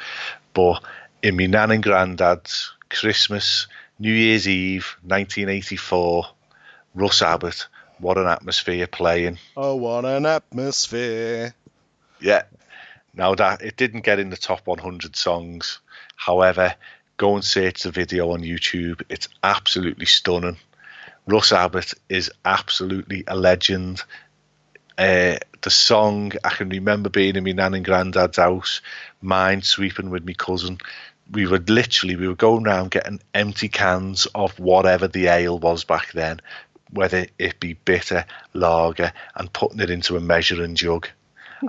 But in my nan and granddad's Christmas, New Year's Eve, 1984, Russ Abbott, what an atmosphere playing. Oh, what an atmosphere. Yeah. Now that it didn't get in the top 100 songs, however, go and search the video on YouTube. It's absolutely stunning. Russ Abbott is absolutely a legend. Uh, the song I can remember being in my nan and granddad's house, mind sweeping with my cousin. We were literally we were going around getting empty cans of whatever the ale was back then, whether it be bitter, lager, and putting it into a measuring jug,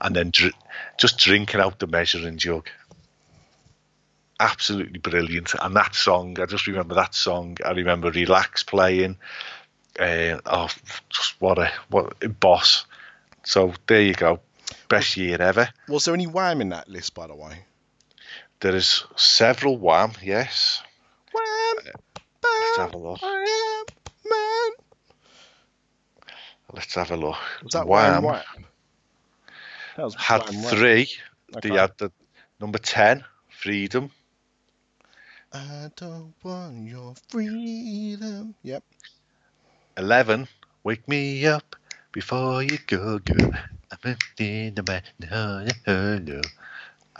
and then dr- just drinking out the measuring jug. Absolutely brilliant. And that song, I just remember that song. I remember Relax playing. Uh, oh, just what a what a boss. So there you go, best year ever. Was there any Wham in that list, by the way? There is several Wham. Yes. Wham, uh, Let's have a look. I am man. Let's have a look. Was that Wham Wham Wham? That was had Wham Wham. three. Okay. They had the number ten, Freedom. I don't want your freedom. Yep. Eleven, Wake Me Up Before You Go Go. I'm in the bed. No, no, no.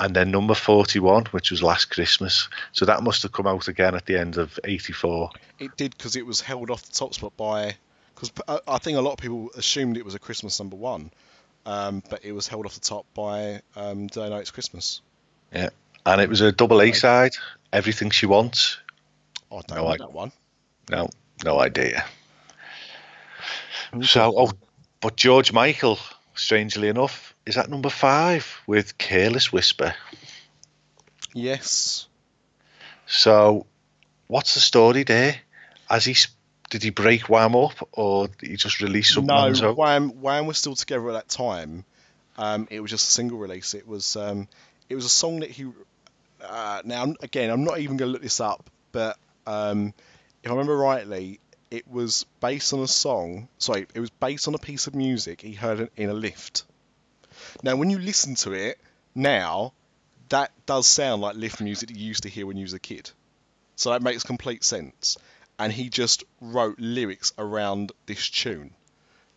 And then number forty-one, which was Last Christmas. So that must have come out again at the end of '84. It did because it was held off the top spot by. Because I think a lot of people assumed it was a Christmas number one, um, but it was held off the top by um, Do I Know It's Christmas. Yeah. And it was a double A side. Everything She Wants. Oh, I don't No, know I- that one. No, no idea. So, oh, but George Michael, strangely enough, is that number five with Careless Whisper. Yes. So, what's the story there? Has he did he break Wham up, or did he just release something No? Wham, Wham was still together at that time. Um, it was just a single release. It was um, it was a song that he. Uh, now again, I'm not even going to look this up, but um, if I remember rightly, it was based on a song. Sorry, it was based on a piece of music he heard in a lift. Now, when you listen to it now, that does sound like lift music that you used to hear when you was a kid. So that makes complete sense. And he just wrote lyrics around this tune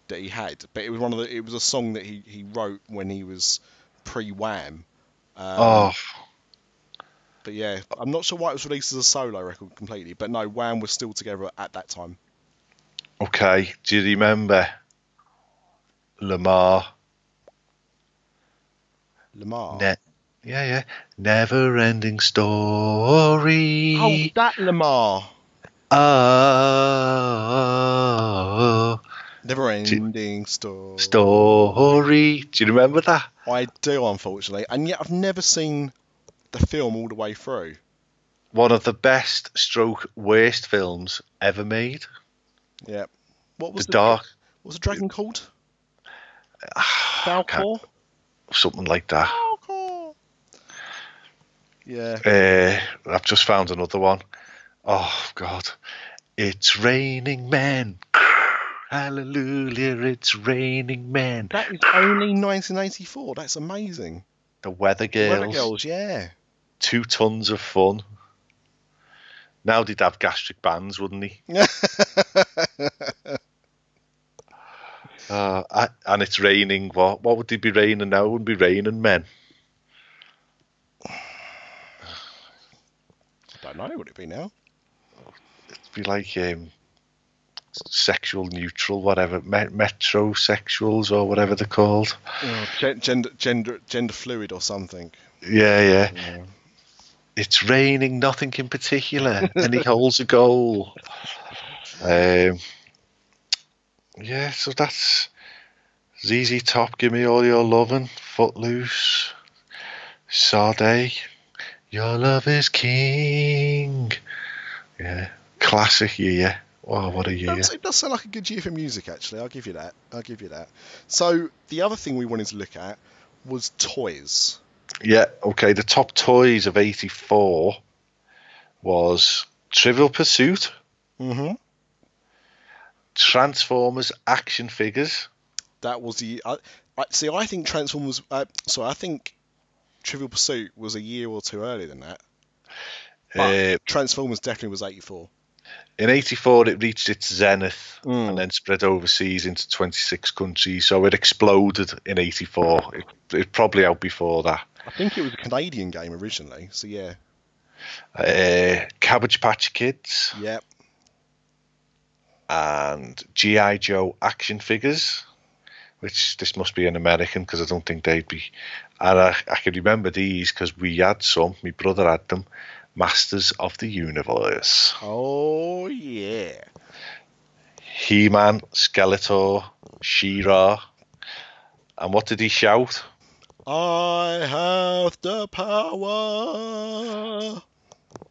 that he had. But it was one of the it was a song that he, he wrote when he was pre Wham. Um, oh, But yeah, I'm not sure why it was released as a solo record completely. But no, Wham was still together at that time. okay. Do you remember Limahl? Limahl. Ne- yeah, yeah. Never ending story. Oh, that Limahl. Uh, oh, Never ending story. story. Do you remember that? I do, unfortunately, and yet I've never seen the film all the way through. One of the best stroke worst films ever made. Yeah. What was the, Dark, What was the dragon called? can't- Something like that. Falkor. Yeah. Uh, I've just found another one. Oh God, it's raining men. Hallelujah, it's raining men. That is only 1984. That's amazing. The Weather Girls. Weather Girls, yeah. two tons of fun. Now they'd have gastric bands, wouldn't he? Uh, I- and it's raining. What? What would it be raining now? It wouldn't be raining men. I Don't know. Would it be now? It'd be like um, sexual neutral, whatever, me- metrosexuals or whatever they're called. Gen- gender, gender, gender fluid or something. Yeah, yeah. Yeah. It's raining, nothing in particular, and he holds a goal. Um, yeah, so that's ZZ Top. Give me all your loving. Footloose. Sade. Your love is king. Yeah, classic year. Wow, what a year! It does sound like a good year for music, actually. I'll give you that. I'll give you that. So the other thing we wanted to look at was toys. Yeah, okay. The top toys of '84 was Trivial Pursuit, Mm-hmm. Transformers action figures. That was the. I, I, see, I think Transformers. Uh, sorry, I think Trivial Pursuit was a year or two earlier than that. Uh, Transformers definitely was 84. in '84, it reached its zenith Mm. and then spread overseas into 26 countries. So it exploded in '84. It, it probably out before that. I think it was a Canadian game originally. So yeah, Uh, Cabbage Patch Kids yeah. And GI Joe action figures. Which this must be an American because I don't think they'd be. And I, I can remember these because we had some. My brother had them. Masters of the Universe. Oh yeah. He Man, Skeletor, She-Ra. And what did he shout? I have the power.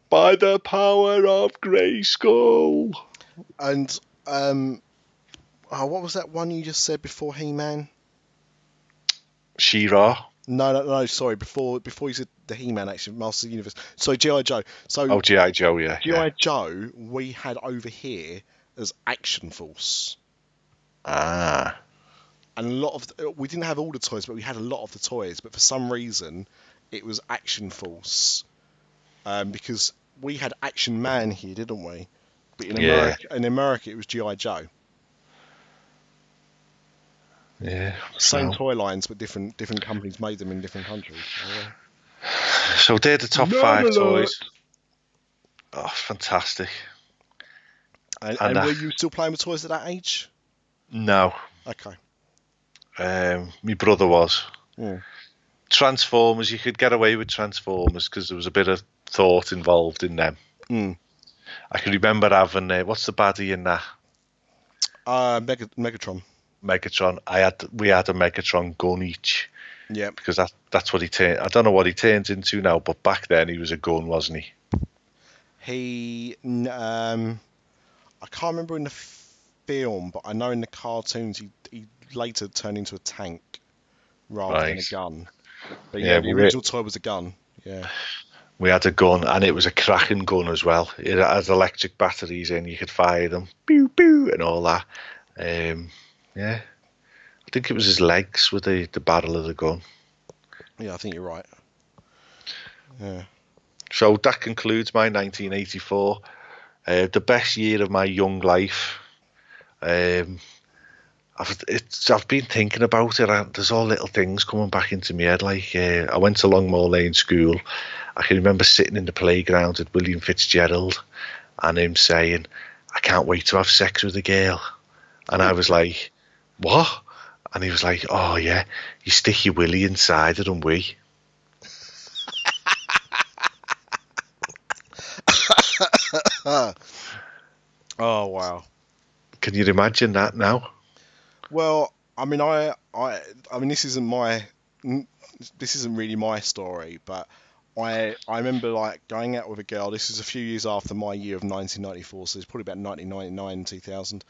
By the power of Grayskull. And um, oh, what was that one you just said before He-Man? She-Ra. No, no, no. Sorry, before before you said the He-Man action, Master of the Universe. So GI Joe. So Oh, GI Joe, yeah. GI yeah. Joe, we had over here as Action Force, Ah, and a lot of the, we didn't have all the toys, but we had a lot of the toys. But for some reason, it was Action Force, um, because we had Action Man here, didn't we? But in Yeah. America, in America, it was GI Joe. yeah. Same So, toy lines, but different different companies made them in different countries. Yeah. so they're the top Nerd five alert. toys. Oh, fantastic. And, And, and uh, were you still playing with toys at that age? No, Okay. um, my brother was. Hmm. Transformers, you could get away with Transformers because there was a bit of thought involved in them. Mm. I can remember having uh, what's the baddie in that Uh, Mega, Megatron. Megatron. I had we had a Megatron gun each Yeah. because that that's what he turned. I don't know what he turns into now, but back then he was a gun, wasn't he? He, um, I can't remember in the film, but I know in the cartoons he, he later turned into a tank rather than a gun. But Yeah, yeah, the original toy was a gun. Yeah. We had a gun, and it was a cracking gun as well. It has electric batteries in. You could fire them, pew pew, and all that. Um, yeah, I think it was his legs with the the barrel of the gun. Yeah, I think you're right. Yeah. So that concludes my 1984, uh, the best year of my young life. Um, I've it's I've been thinking about it, and there's all little things coming back into my head. Like uh, I went to Longmore Lane School. I can remember sitting in the playground with William Fitzgerald, and him saying, "I can't wait to have sex with a girl," and I was like, "What?" And he was like, "Oh yeah, you stick your willy inside it and we. Oh wow. Can you imagine that now? Well, I mean, I, I, I mean, this isn't my, this isn't really my story, but I, I remember like going out with a girl. This is a few years after my year of 1994, so it's probably about 1999, 2000,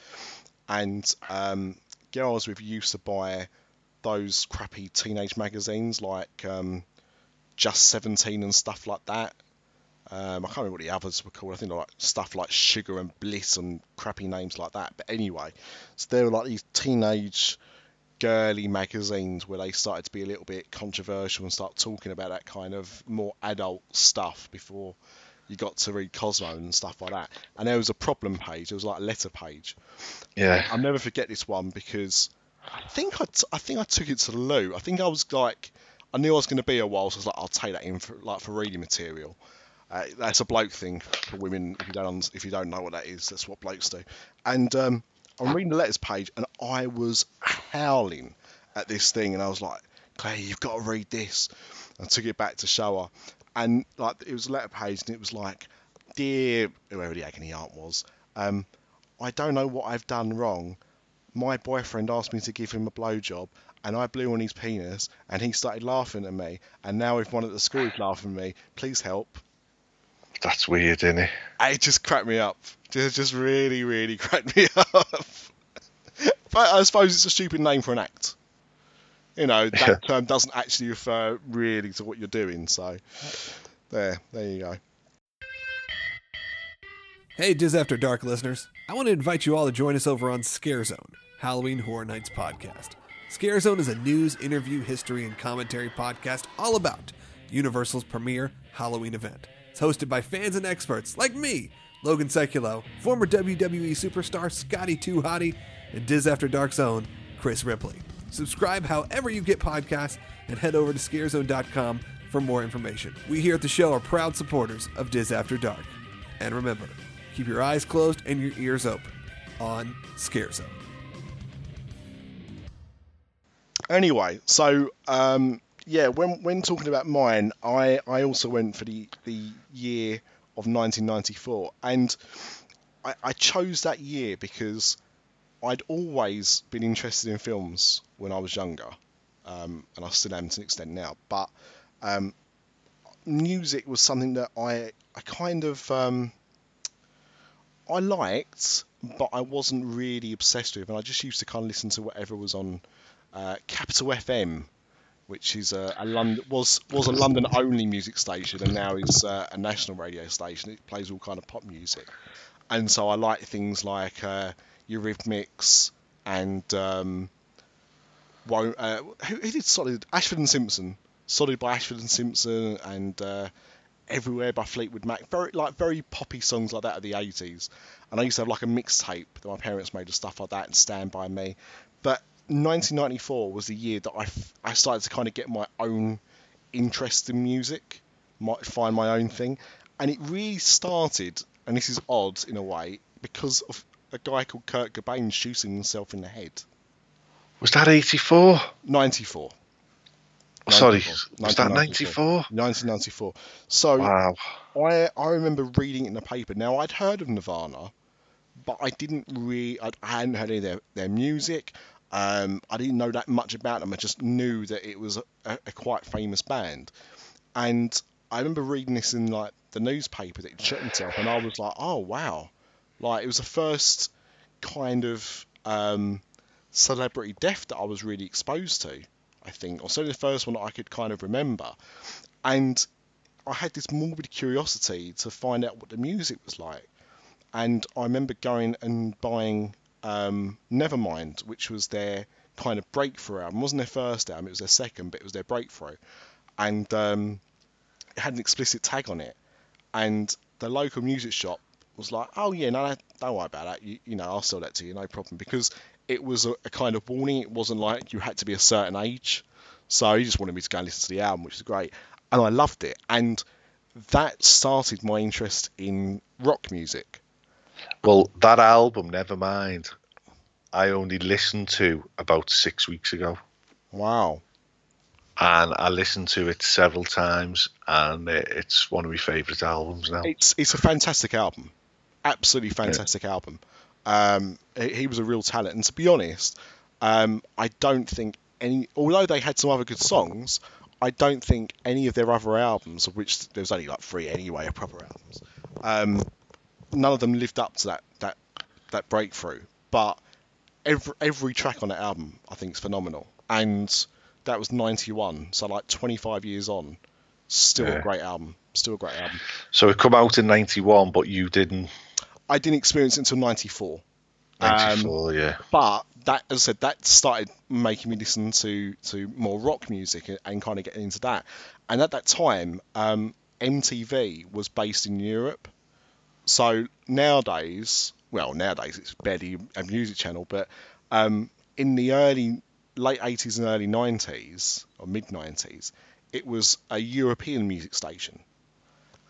and um, girl I with used to buy those crappy teenage magazines like um, Just 17 and stuff like that. Um, I can't remember what the others were called. I think like stuff like Sugar and Bliss and crappy names like that. But anyway, so they were like these teenage girly magazines where they started to be a little bit controversial and start talking about that kind of more adult stuff before you got to read Cosmo and stuff like that. And there was a problem page. It was like a letter page. Yeah. I'll never forget this one because I think I, t- I think I took it to the loo. I think I was like, I knew I was going to be a while, so I was like, I'll take that in for like for reading material. Uh, that's a bloke thing for women. If you don't if you don't know what that is, that's what blokes do. And um, I'm reading the letters page, and I was howling at this thing, and I was like, Claire, you've got to read this. I took it back to show her, and like it was a letter page, and it was like, dear whoever the agony aunt was, um, I don't know what I've done wrong. My boyfriend asked me to give him a blowjob, and I blew on his penis, and he started laughing at me, and now everyone at the school is laughing at me. Please help. That's weird, isn't it? Uh, it just cracked me up. Just, just really, really cracked me up. but I suppose it's a stupid name for an act. You know, that Yeah. term doesn't actually refer really to what you're doing. So, there, there you go. Hey, Diz After Dark listeners. I want to invite you all to join us over on Scare Zone, Halloween Horror Nights podcast. Scare Zone is a news, interview, history, and commentary podcast all about Universal's premier Halloween event. It's hosted by fans and experts like me, Logan Seculo, former WWE superstar Scotty 2 Hotty, and Diz After Dark's own Chris Ripley. Subscribe however you get podcasts and head over to scarezone.com for more information. We here at the show are proud supporters of Diz After Dark. And remember, keep your eyes closed and your ears open on Scare Zone. Anyway, so um, yeah, when when talking about mine, I I also went for the the year of 1994, and I, I chose that year because I'd always been interested in films when I was younger, um, and I still am to an extent now. But um, music was something that I I kind of um, I liked, but I wasn't really obsessed with, and I just used to kind of listen to whatever was on uh, Capital FM which is a, a London was was a London only music station and now is uh, a national radio station. It plays all kind of pop music, and so I like things like uh, Eurythmics and um, uh, who, who did Solid? Ashford and Simpson. Solid by Ashford and Simpson and uh, Everywhere by Fleetwood Mac. Very like very poppy songs like that of the 80s. And I used to have like a mixtape that my parents made of stuff like that and Stand By Me. But 1994 was the year that I, I started to kind of get my own interest in music, might find my own thing. And it really started, and this is odd in a way, because of a guy called Kurt Cobain shooting himself in the head. Was that 84? 94. Sorry, 94. was that 94? 1994. So Wow. I I remember reading it in the paper. Now I'd heard of Nirvana, but I didn't really. I, I hadn't heard any of their, their music. Um, I didn't know that much about them. I just knew that it was a, a, quite famous band. And I remember reading this in like the newspaper that he'd shot himself, and I was like, oh wow, like it was the first kind of um, celebrity death that I was really exposed to. I think, or certainly the first one I could kind of remember. And I had this morbid curiosity to find out what the music was like. And I remember going and buying um, Nevermind, which was their kind of breakthrough album. It wasn't their first album, it was their second, but it was their breakthrough. And um, it had an explicit tag on it. And the local music shop was like, oh, yeah, no, don't worry about that. You, you know, I'll sell that to you, no problem. Because it was a, a kind of warning. It wasn't like you had to be a certain age. So he just wanted me to go and listen to the album, which is great. And I loved it. And that started my interest in rock music. Well, that album, never mind. I only listened to about six weeks ago. Wow. And I listened to it several times, and it's one of my favourite albums now. It's it's a fantastic album. Absolutely fantastic album. Um, he, was a real talent. And to be honest, um, I don't think any, although they had some other good songs, I don't think any of their other albums, of which there was only like three anyway, are proper albums. Um, none of them lived up to that that that breakthrough. But every every track on that album, I think, is phenomenal. And that was '91, so like 25 years on, still a great album. Still a great album. So it come out in 91, but you didn't. I didn't experience it until '94. Um, 94, yeah. but that, as I said, that started making me listen to to more rock music and, and kind of getting into that. And at that time, um, MTV was based in Europe, so nowadays, well, nowadays it's barely a music channel, but um, in the early late 80s and early 90s or mid 90s, it was a European music station.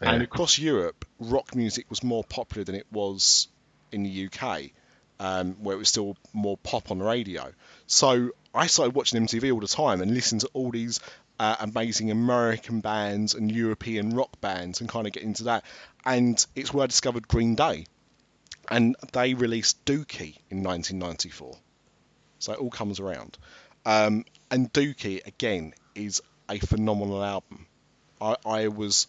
And across Europe, rock music was more popular than it was in the UK, um, where it was still more pop on the radio. So I started watching MTV all the time and listening to all these uh, amazing American bands and European rock bands and kind of get into that. And it's where I discovered Green Day. And they released Dookie in 1994. So it all comes around. Um, and Dookie, again, is a phenomenal album. I, I was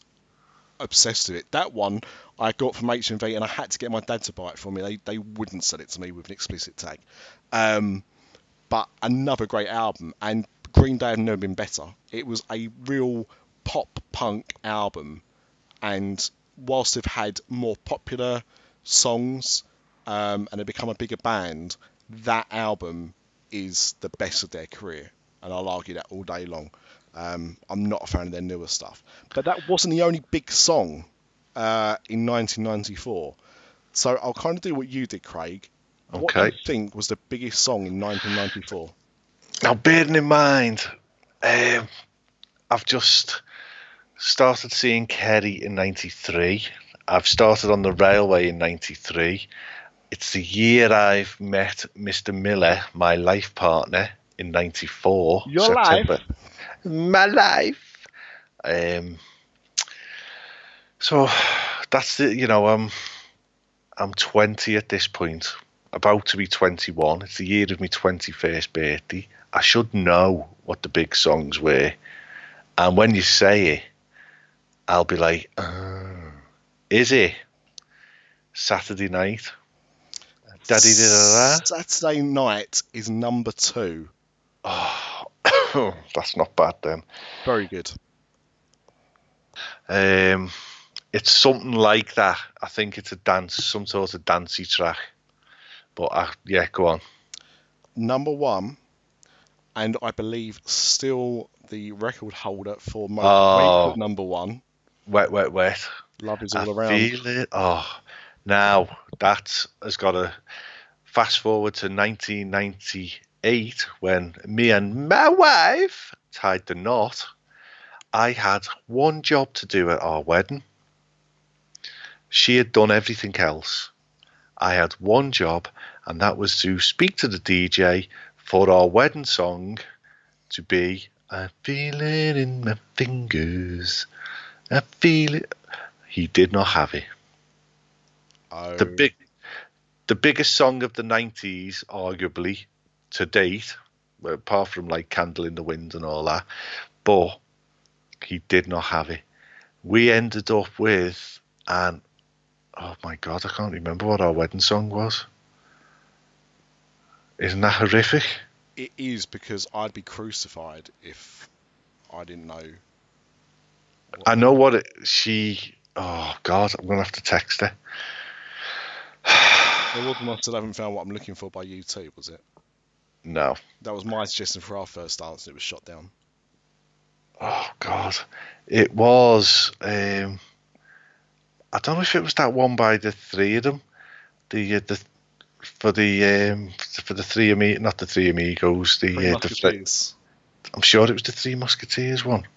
obsessed with it. That one I got from HMV and I had to get my dad to buy it for me. They, they wouldn't sell it to me with an explicit tag. Um, but another great album. And Green Day have never been better. It was a real pop punk album. And whilst they've had more popular songs um, and they've become a bigger band, that album is the best of their career. And I'll argue that all day long. Um, I'm not a fan of their newer stuff. But that wasn't the only big song uh, in 1994. So I'll kind of do what you did, Craig. Okay. What do you think was the biggest song in 1994? Now, bearing in mind, um, I've just started seeing Kerry in '93. I've started on the railway in '93. It's the year I've met Mr. Miller, my life partner, in '94. Your life? My life. Um, so that's the you know I'm I'm 20 at this point, about to be 21. It's the year of my 21st birthday. I should know what the big songs were, and when you say it, I'll be like, oh, "Is it Saturday night?" Daddy did that. Saturday Night is number two. Oh, That's not bad then. Very good. Um, it's something like that. I think it's a dance, some sort of dancey track. But uh, yeah, go on. Number one, and I believe still the record holder for most Oh. number one. Wet, wet, wet. Love is I all around. feel it. Oh, now that has got to fast forward to 1998 when me and my wife tied the knot. I had one job to do at our wedding. She had done everything else. I had one job, and that was to speak to the DJ for our wedding song to be I feel it in my fingers. I feel it. He did not have it. Oh, The big, the biggest song of the '90s, arguably to date, apart from like "Candle in the Wind" and all that, but he did not have it. We ended up with, and oh my god, I can't remember what our wedding song was. Isn't that horrific? it is because I'd be crucified if I didn't know. I know what it, she. Oh God, I'm gonna have to text her. Wasn't I still haven't found what I'm looking for by U2, was it? No. That was my suggestion for our first dance, and it was shot down. Oh God, it was. Um, I don't know if it was that one by the three of them. The uh, the for the um, for the three ami- not the three amigos. The, Three uh, the three, I'm sure it was the three musketeers one.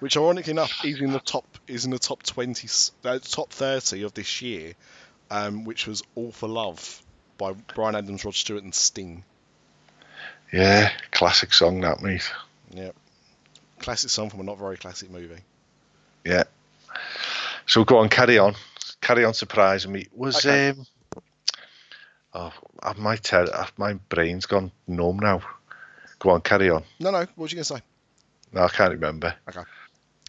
which ironically enough is in the top is in the top twenty, uh, top thirty of this year, um, which was "All for Love" by Bryan Adams, Rod Stewart, and Sting. Yeah, classic song that mate. Yep, classic song from a not very classic movie. Yeah. So go on, carry on, carry on, surprising me. Was Okay. um. Oh, my ter- uh, my brain's gone numb now. Go on, carry on. No, no, what was you gonna say? No, I can't remember. Okay.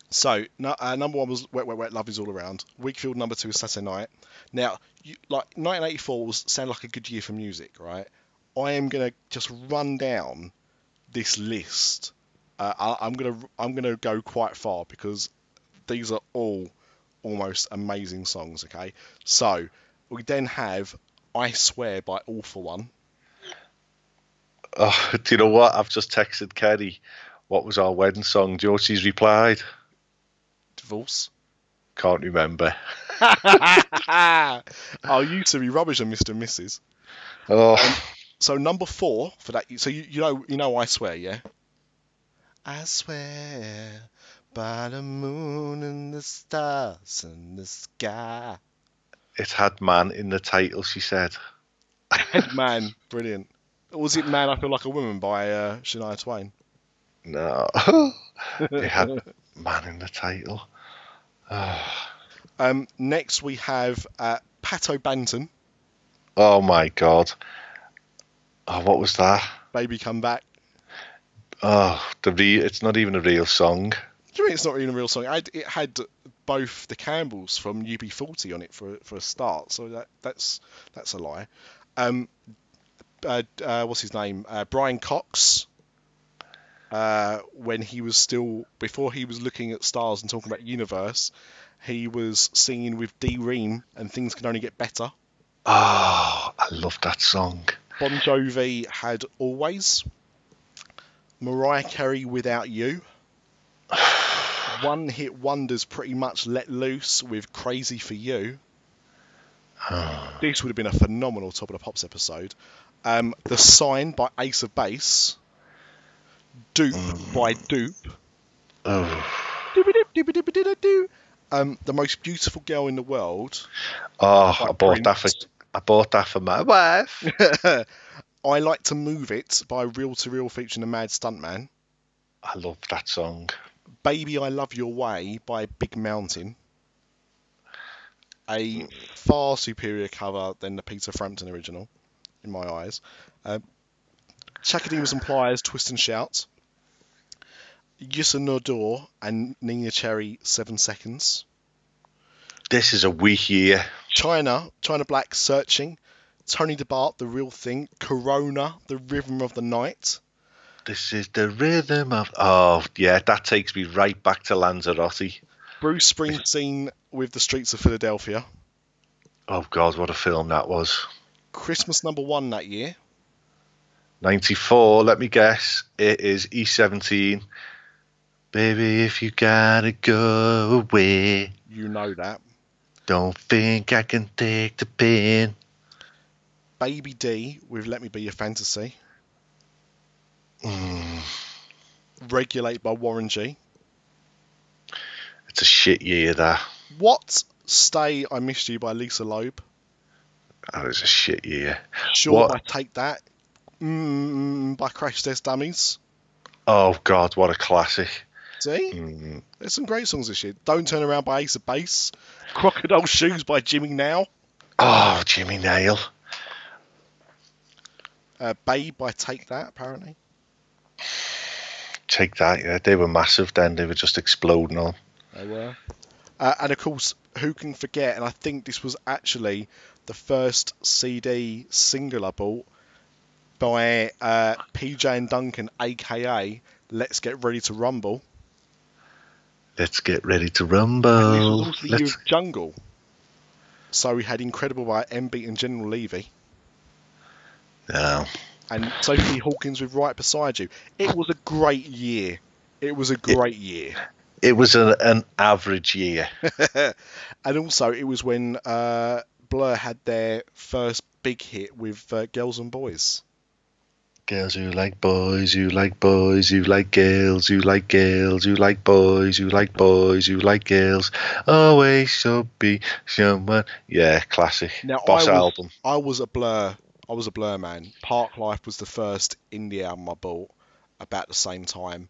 So, no, uh, number one was Wet, Wet, Wet, Love is All Around. Whigfield number two was Saturday Night. Now, you, like 1984 was sound like a good year for music, right? I am gonna just run down this list. Uh, I, I'm gonna I'm gonna go quite far because these are all almost amazing songs. Okay, so we then have I Swear by All for One. Oh, do you know what? I've just texted Kerry. What was our wedding song? Do you know she's replied? Divorce. Can't remember. oh, you to be rubbish on Mr. and Mrs. Oh, um, So number four for that. So you, you know you know I swear, yeah. I swear by the moon and the stars in the sky. it had man in the title. She said. Man, brilliant. Or was it Man I Feel Like a Woman by uh, Shania Twain? No, it had man in the title. Um, next we have uh, Pato Banton, Oh my god. Oh, what was that? Baby Come Back. Oh, the re- It's not even a real song. Do you mean it's not even a real song? It had, it had both the Campbells from UB40 on it for for a start, so that that's that's a lie. Um, uh, uh, what's his name? Uh, Brian Cox. Uh, when he was still before he was looking at stars and talking about universe, he was singing with D Ream and things can only get better. Oh, I love that song. Bon Jovi had always. Mariah Carey without you. One hit wonders pretty much let loose with Crazy for You. this would have been a phenomenal Top of the Pops episode. Um, the Sign by Ace of Base. Doop by Doop. Oh. Um, the most beautiful girl in the world. oh I bought that for I bought that for my wife. I Like to Move It by Reel 2 Real featuring the Mad Stuntman. I love that song. Baby I Love Your Way by Big Mountain. A far superior cover than the Peter Frampton original, in my eyes. Uh, Chaka Demus and Pliers, Twist and Shout. Youssou N'Dour and Neneh Cherry, Seven Seconds. This is a weak year. China, China Black, Searching. Tony Di Bart, The Real Thing. Corona, The Rhythm of the Night. This is the rhythm of. Oh, yeah, that takes me right back to Lanzarote. Bruce Springsteen with The Streets of Philadelphia. Oh, God, what a film that was. Christmas number one that year. 94, let me guess. It is E17. Baby, if you gotta go away, You know that. don't think I can take the pain. Baby D with Let Me Be Your Fantasy. Mm, Regulate by Warren G. it's a shit year, there. What Stay I Missed You by Lisa Loeb. That is a shit year. Sure, What- I Take That mm, by Crash Test Dummies. Oh, God, what a classic. See? Mm, There's some great songs this year. Don't Turn Around by Ace of Base. Crocodile Shoes by Jimmy Now. Oh, Jimmy Nail. Uh, Babe by Take That, apparently. Take that, yeah. They were massive then. They were just exploding on. They were. Uh, and of course, who can forget? And I think this was actually the first CD single I bought by uh, PJ and Duncan, aka Let's Get Ready to Rumble. Let's get ready to And this was rumble. also the Let's... Jungle. So we had Incredible by M Beat and General Levy. No. And Sophie Hawkins with Right Beside You. It was a great year. It was a great year. It was an, an average year. and also, it was when uh, Blur had their first big hit with uh, Girls and Boys. Girls who like boys, you like boys, you like girls, you like girls, you like boys, you like boys, you like girls. Always should be someone. Yeah, classic. Now, Boss I was- album. I was a Blur. I was a Blur man. Parklife was the first indie album I bought about the same time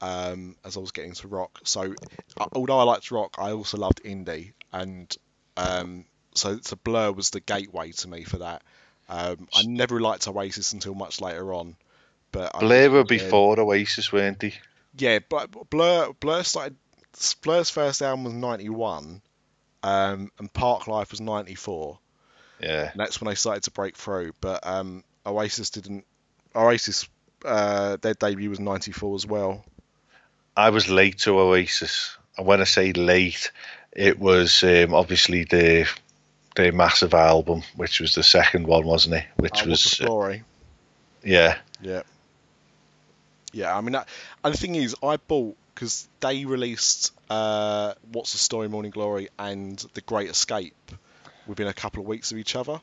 um, as I was getting to rock. So, uh, although I liked rock, I also loved indie, and um, so, so Blur was the gateway to me for that. Um, I never liked Oasis until much later on, but I- Blair were before Oasis, weren't they? Yeah, but Blur Blur started. Blur's first album was '91, um, and Parklife was '94. Yeah. And that's when they started to break through. But um, Oasis didn't. Oasis, uh, their debut was '94 as well. I was late to Oasis. And when I say late, it was um, obviously the the massive album, which was the second one, wasn't it? Which Uh, What's was the story? yeah, Yeah. Yeah, I mean, that, and the thing is, I bought because they released uh, What's the Story, Morning Glory, and The Great Escape within a couple of weeks of each other,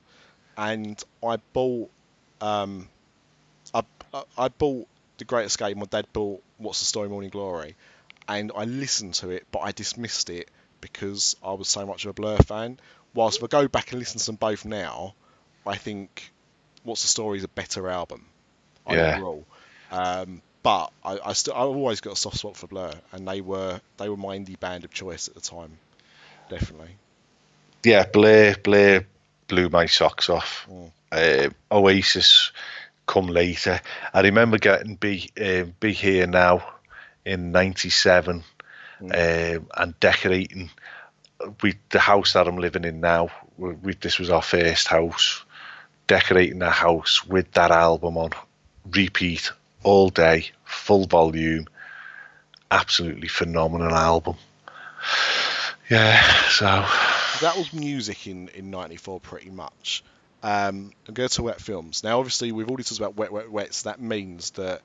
and I bought, um, I, I- bought The Great Escape. My dad bought What's the Story, Morning Glory, and I listened to it, but I dismissed it because I was so much of a Blur fan. Whilst if I go back and listen to them both now, I think What's the Story is a better album Yeah. overall. Um, but I, I still I've always got a soft spot for Blur, and they were they were my indie band of choice at the time, definitely. Yeah. Blair Blair blew my socks off. Uh, Oasis come later. I remember getting Be um, Be Here Now in '97 Mm. um, and decorating. We the house that I'm living in now. We, we, this was our first house. Decorating the house with that album on repeat all day, full volume. Absolutely phenomenal album. Yeah, so That was music in in '94 pretty much. Um, and go to wet films. Now, obviously, we've already talked about wet, wet, wets. That means that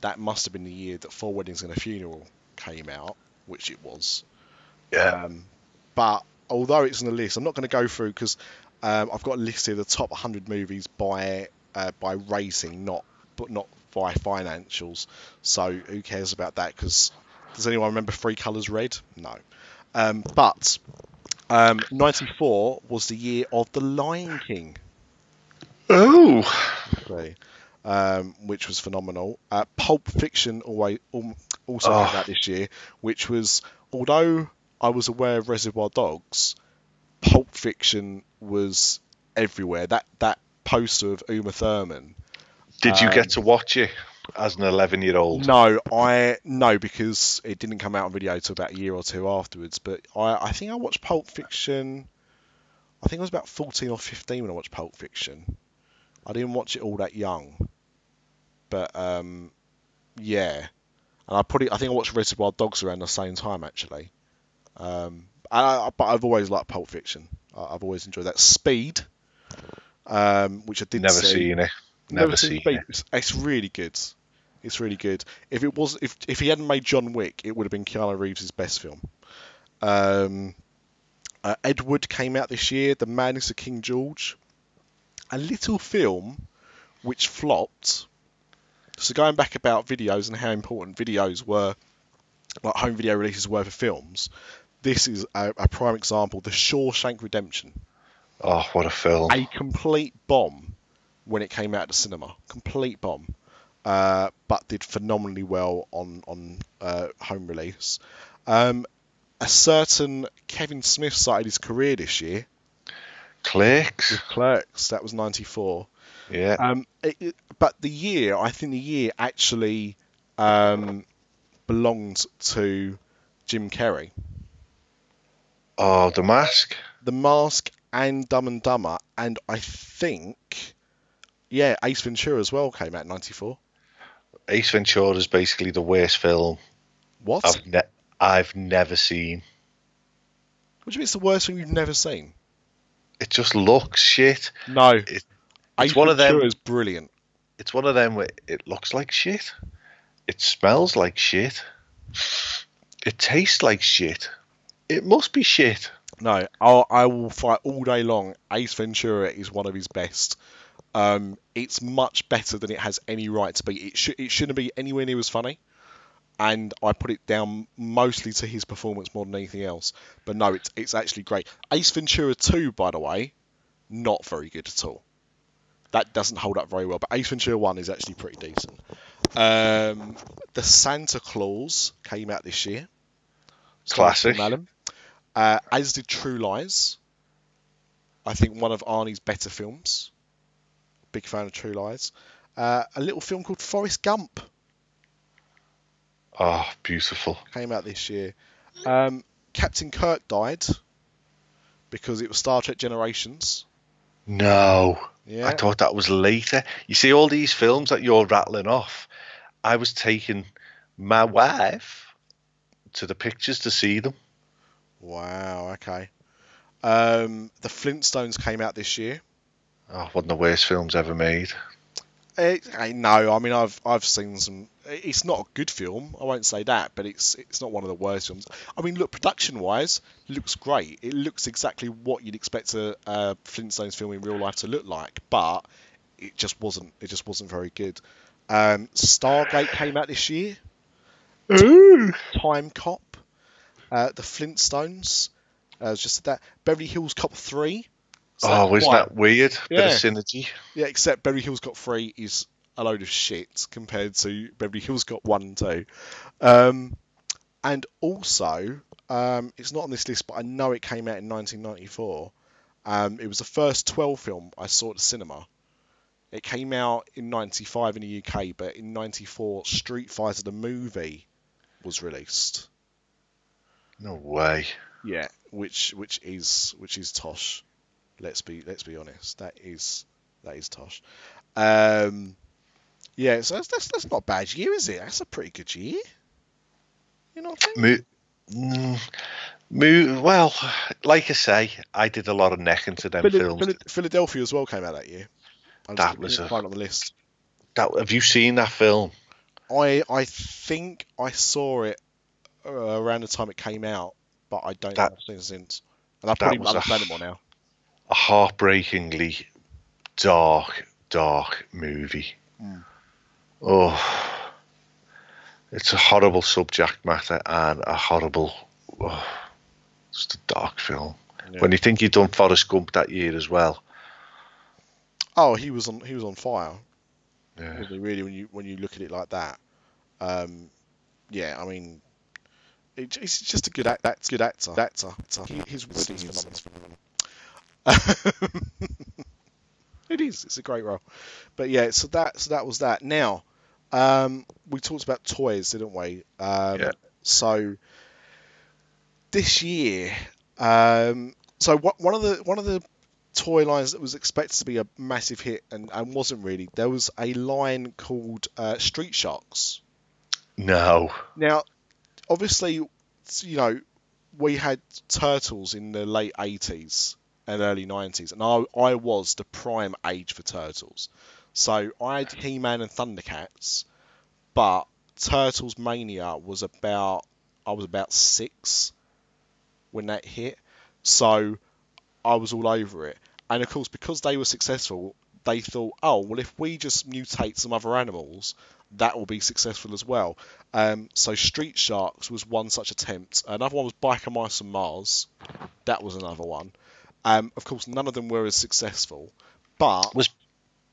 that must have been the year that Four Weddings and a Funeral came out, which it was. yeah, Um, but although it's on the list, I'm not going to go through because um, I've got a list here of the top 100 movies by uh, by rating, not but not by financials. So who cares about that? Because does anyone remember Three Colors Red? No. Um, but um, 94 was the year of The Lion King oh, play, um, which was phenomenal. Uh, Pulp Fiction always um, also Oh. came out this year, which was although I was aware of Reservoir Dogs, Pulp Fiction was everywhere. That that poster of Uma Thurman. did you Um, get to watch it as an 11 year old? No, I no because it didn't come out on video till about a year or two afterwards. But I I think I watched Pulp Fiction. I think I was about 14 or 15 when I watched Pulp Fiction. I didn't watch it all that young. But um, Yeah, and I probably I think I watched Reservoir Dogs around the same time actually. Um, I, but I've always liked Pulp Fiction. I, have always enjoyed that. Speed, um, which I didn't Never see. seen it. Never, Never seen seen it. It's, it's really good. It's really good. If it was, if if he hadn't made John Wick, it would have been Keanu Reeves' best film. Um, uh, Ed Wood came out this year. The Madness of King George, a little film which flopped. So going back about videos and how important videos were, like home video releases were for films, this is a, a prime example. The Shawshank Redemption, Oh, what a film! a complete bomb when it came out to cinema, complete bomb, uh, but did phenomenally well on on uh, home release. Um, a certain Kevin Smith started his career this year Clerks. Clerks. That was '94. Yeah. Um, it, it- but the year, I think the year actually um, belonged to Jim Carrey. Oh, The Mask. The Mask and Dumb and Dumber, and I think, yeah, Ace Ventura as well came out in '94. Ace Ventura is basically the worst film What? I've ne- I've never seen. What do you mean it's the worst thing you've never seen? It just looks shit. No, It- Ace one of them- Ventura is brilliant. It's one of them where it looks like shit. It smells like shit. It tastes like shit. It must be shit. No, I'll, I will fight all day long. Ace Ventura is one of his best. Um, it's much better than it has any right to be. It should it shouldn't be anywhere near as funny, and I put it down mostly to his performance more than anything else. But no, it's it's actually great. Ace Ventura 2, by the way, not very good at all. That doesn't hold up very well. But Ace Ventura 1 is actually pretty decent. Um, the Santa Claus came out this year. Classic. Uh, as did True Lies. I think one of Arnie's better films. Big fan of True Lies. Uh, a little film called Forrest Gump Oh, beautiful. came out this year. Um, Captain Kirk died because it was Star Trek Generations. No. Yeah. I thought that was later. You see, all these films that you're rattling off, I was taking my wife to the pictures to see them. Wow. Okay. Um, the Flintstones came out this year. Oh, one of the worst films ever made. It, I know. I mean, I've I've seen some. It's not a good film. I won't say that, but it's it's not one of the worst films. I mean, look, production wise, looks great. It looks exactly what you'd expect a, a Flintstones film in real life to look like, but it just wasn't. It just wasn't very good. Um, Stargate came out this year. Ooh. Time Cop, uh, the Flintstones. Uh, just that Beverly Hills Cop three. So oh, isn't that weird? Bit of synergy. yeah, except Beverly Hills Cop 3 is a load of shit compared to Beverly Hills 1 and 2. Um, and also, um, it's not on this list, but I know it came out in 1994. Um, it was the first 12 film I saw at the cinema. It came out in 95 in the UK, but in 94, Street Fighter the movie was released. No way. Yeah, which which is which is tosh. Let's be let's be honest. That is that is tosh. Um, yeah, so that's, that's that's not a bad year, is it? That's a pretty good year. You know what I think? Mo- mm, mo- well, like I say, I did a lot of necking to them films. Phila- Philadelphia as well came out that year. I That was a- it on the list. That, have you seen that film? I I think I saw it uh, around the time it came out, but I don't That- know I've seen it since. And I probably understand it more now. A heartbreakingly dark, dark movie. Mm. Oh, it's a horrible subject matter and a horrible, oh, just a dark film. Yeah. When you think you've done Forrest Gump that year as well. Oh, he was on he was on fire. Yeah. wasn't really when you when you look at it like that. Um, yeah, I mean, it, he's just a good act. That's good actor. Actor. actor. He, his wording is phenomenal. it is. It's a great role. But yeah, so that so that was that. Now, um, we talked about toys, didn't we? Um, Yeah. So this year, um, so what, one of the one of the toy lines that was expected to be a massive hit and, and wasn't really. There was a line called uh, Street Sharks. No. Now, obviously, you know, we had Turtles in the late 80s and early 90s, and I, I was the prime age for Turtles. So I had He Man and Thundercats, but Turtles Mania was about, I was about six when that hit. So I was all over it. And of course, because they were successful, they thought, oh, well, if we just mutate some other animals, that will be successful as well. Um, so Street Sharks was one such attempt. Another one was Biker Mice and Mars. That was another one. Um, of course, none of them were as successful. But Was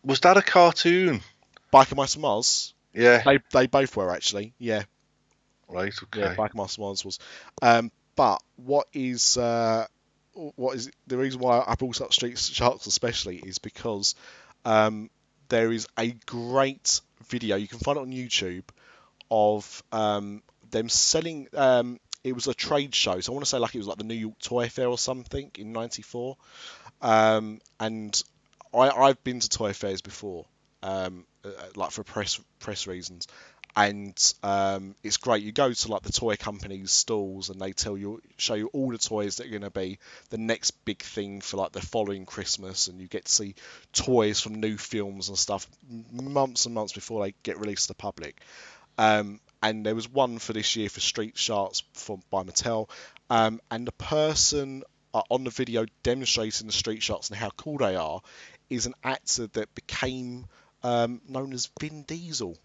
was that a cartoon? Biker Mice and Mars, Yeah. they, they both were actually. Yeah, Right. Okay. yeah. Biker Mice and Mars was. Um, but what is uh, what is the reason why I brought up Street Sharks especially is because um, there is a great video you can find it on YouTube of um, them selling. Um, it was a trade show, so I want to say like it was like the New York Toy Fair or something in '94. Um, and I, I've been to toy fairs before, um, uh, like for press press reasons, and um, it's great. You go to like the toy companies' stalls, and they tell you, show you all the toys that are going to be the next big thing for like the following Christmas, and you get to see toys from new films and stuff months and months before they get released to the public. Um, and there was one for this year for Street Sharks from by Mattel, um, and the person uh, on the video demonstrating the Street Sharks and how cool they are is an actor that became um, known as Vin Diesel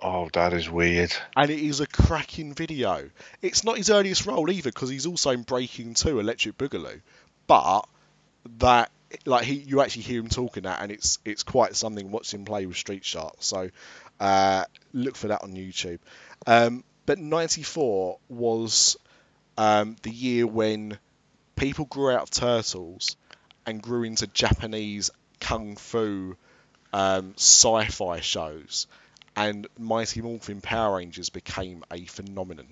Oh, that is weird. and it is a cracking video. It's not his earliest role either, because he's also in Breaking Two, Electric Boogaloo. But that, like, he you actually hear him talking that, and it's it's quite something watching him play with Street Sharks. So uh, look for that on YouTube. Um, but '94 was um, the year when people grew out of turtles and grew into Japanese kung fu um, sci-fi shows and Mighty Morphin Power Rangers became a phenomenon.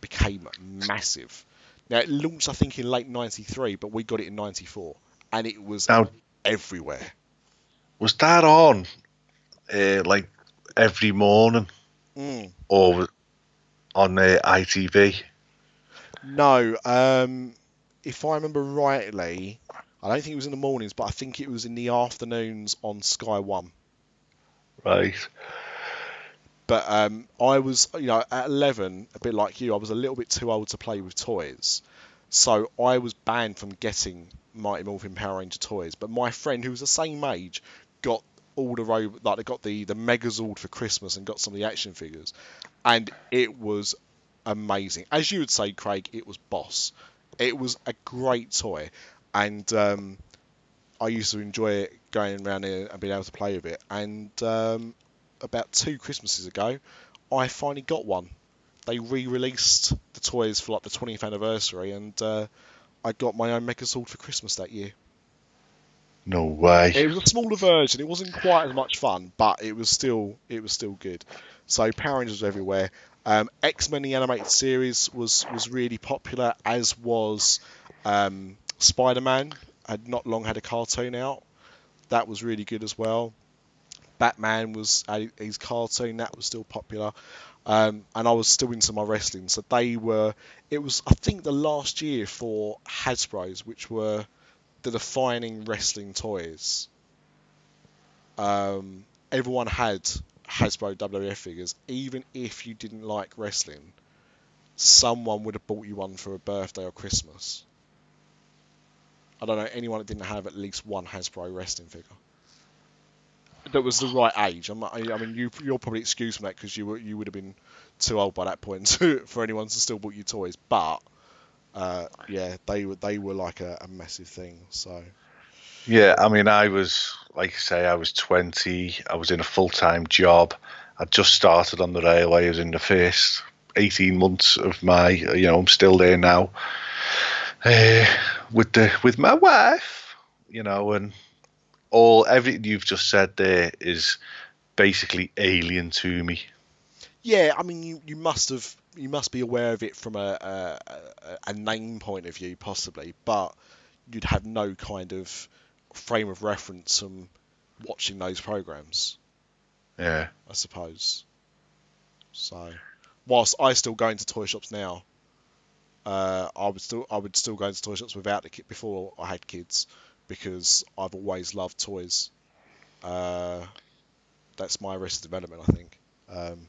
Became massive. Now it launched, I think, in late '93, but we got it in '94, and it was Now, everywhere. was that on uh, like every morning Mm. or on uh, ITV? No, um, if I remember rightly, I don't think it was in the mornings, but I think it was in the afternoons on Sky One. Right. But um, I was, you know, at 11, a bit like you, I was a little bit too old to play with toys. So I was banned from getting Mighty Morphin Power Ranger toys. But my friend, who was the same age, got all the ro- like they got the the Megazord for Christmas and got some of the action figures, and it was amazing. As you would say, Craig, it was boss. It was a great toy, and um, I used to enjoy it going around there and being able to play with it. And um, about two Christmases ago, I finally got one. They re-released the toys for like the 20th anniversary, and uh, I got my own Megazord for Christmas that year. No way. It was a smaller version. It wasn't quite as much fun, but it was still it was still good. So Power Rangers was everywhere. Um, X Men the animated series was was really popular, as was um, Spider Man. Had not long had a cartoon out. That was really good as well. Batman was his cartoon that was still popular. Um, and I was still into my wrestling, so they were. It was, I think, the last year for Hasbro's, which were the defining wrestling toys. Um, everyone had Hasbro WWF figures, even if you didn't like wrestling. Someone would have bought you one for a birthday or Christmas. I don't know anyone that didn't have at least one Hasbro wrestling figure. That was the right age. I'm, I mean, you you'll probably excused me that because you were you would have been too old by that point to, for anyone to still bought you toys. But uh, yeah, they were they were like a, a massive thing. So Yeah, I mean, I was, like I say, I was 20. I was in a full time job. I just started on the railway. I was in the first 18 months of my, you know, I'm still there now uh, with the with my wife, you know, and all everything you've just said there is basically alien to me. Yeah, I mean, you, you must have you must be aware of it from a, a a- name point of view, possibly, but you'd have no kind of frame of reference from watching those programs. Yeah. I suppose. So, whilst I still go into toy shops now, uh, I would still I would still go into toy shops without the kid before I had kids because I've always loved toys. Uh, that's my arrested development, I think. Um,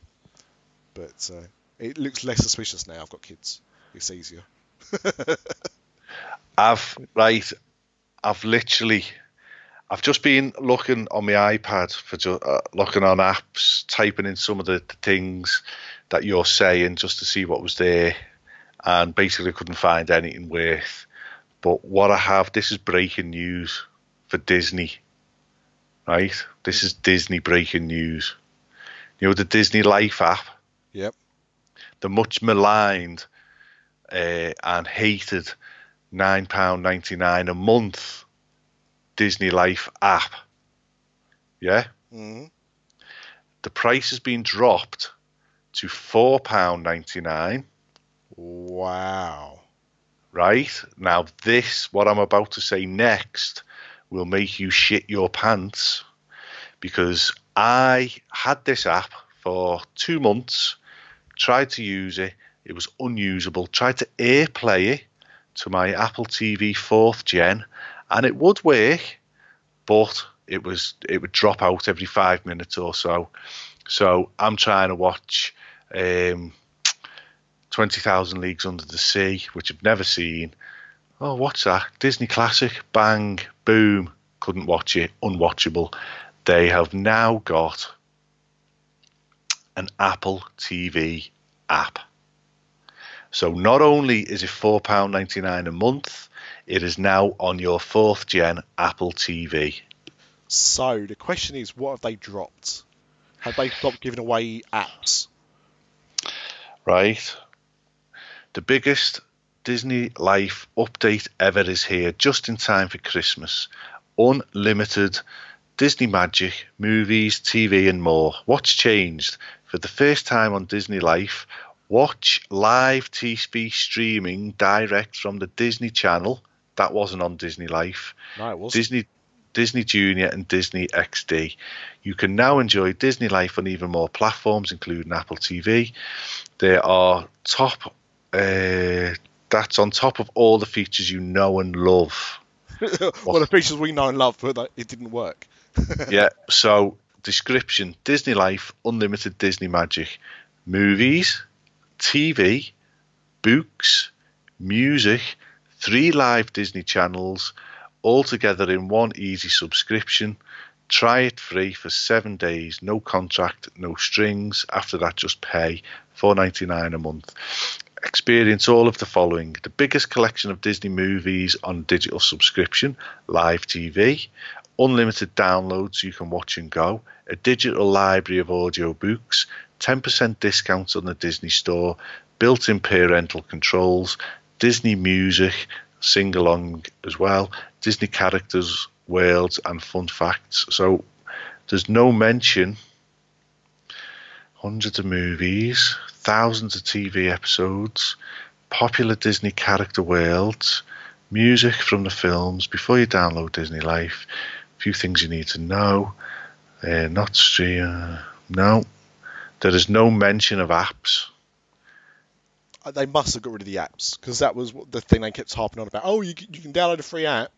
but uh, it looks less suspicious now. I've got kids. It's easier. I've right. I've literally. I've just been looking on my iPad for ju- uh, looking on apps, typing in some of the, the things that you're saying just to see what was there, and basically couldn't find anything worth. But what I have, this is breaking news for Disney. Right, this is Disney breaking news. You know the Disney Life app, Yep. The much maligned uh, and hated nine pound ninety nine a month Disney Life app. Yeah, hmm the price has been dropped to four pound ninety nine. Wow. Right now, this what I'm about to say next will make you shit your pants because I had this app for two months, tried to use it, it was unusable. Tried to AirPlay it to my Apple TV fourth gen, and it would work, but it was it would drop out every five minutes or so. So I'm trying to watch um, Twenty Thousand Leagues Under the Sea, which I've never seen. Oh, what's that? Disney Classic. Bang, boom. Couldn't watch it. Unwatchable. They have now got an Apple TV app. So not only is it £4.99 a month, it is now on your fourth gen Apple TV. So the question is, what have they dropped? Have they stopped giving away apps? Right? The biggest Disney Life update ever is here, just in time for Christmas. Unlimited Disney Magic, movies, TV, and more. What's changed? For the first time on Disney Life, watch live TV streaming direct from the Disney Channel. That wasn't on Disney Life. No, it wasn't. Disney Disney Junior and Disney XD. You can now enjoy Disney Life on even more platforms, including Apple TV. There are top. Uh, that's on top of all the features you know and love. well, the features we know and love, but it didn't work. yeah. So description: Disney Life, unlimited Disney Magic, movies, TV, books, music, three live Disney channels, all together in one easy subscription. Try it free for seven days, no contract, no strings. After that, just pay four ninety nine a month. Experience all of the following: the biggest collection of Disney movies on digital subscription, live TV, unlimited downloads you can watch and go, a digital library of audio books, 10% discounts on the Disney Store, built in parental controls, Disney music, sing along as well, Disney characters, worlds, and fun facts. So there's no mention. Hundreds of movies, thousands of TV episodes, popular Disney character worlds, music from the films before you download Disney Life, few things you need to know. Uh, not stream. no, there is no mention of apps. Uh, They must have got rid of the apps because that was what the thing they kept harping on about. Oh, you can, you can download a free app.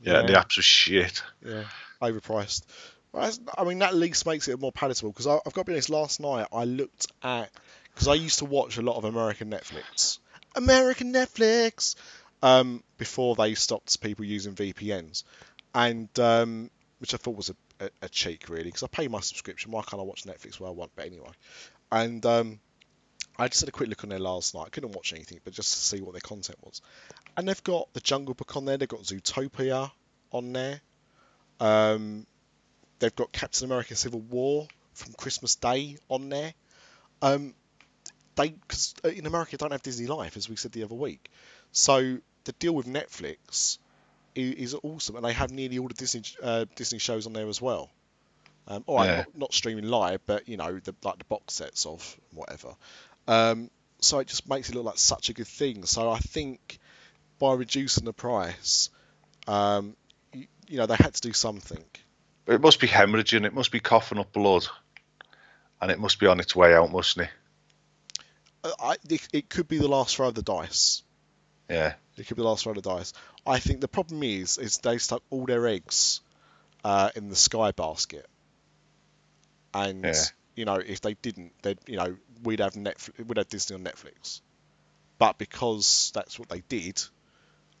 Yeah, Yeah. the apps are shit. Yeah, overpriced. Well, I mean, that at least makes it more palatable because I've got to be honest. Last night I looked at because I used to watch a lot of American Netflix, American Netflix, um, before they stopped people using VPNs, and um, which I thought was a, a, a cheek really because I pay my subscription. Why can't I watch Netflix where I want? But anyway, and um, I just had a quick look on there last night. I couldn't watch anything, but just to see what their content was. And they've got the Jungle Book on there. They've got Zootopia on there. Um, they've got Captain America: Civil War from Christmas Day on there. Um, they because in America they don't have Disney Life, as we said the other week. So the deal with Netflix is, awesome, and they have nearly all the Disney uh, Disney shows on there as well. Um, all right, Yeah. not, not streaming live, but you know the like the box sets of whatever. Um, so it just makes it look like such a good thing. So I think by reducing the price, um, you, you know they had to do something. It must be hemorrhaging. It must be coughing up blood, and it must be on its way out, mustn't it? Uh, I, it, it could be the last throw of the dice. Yeah. It could be the last throw of dice. I think the problem is, is they stuck all their eggs uh, in the Sky basket, and Yeah. you know if they didn't, then you know we'd have Netflix, we'd have Disney on Netflix. But because that's what they did,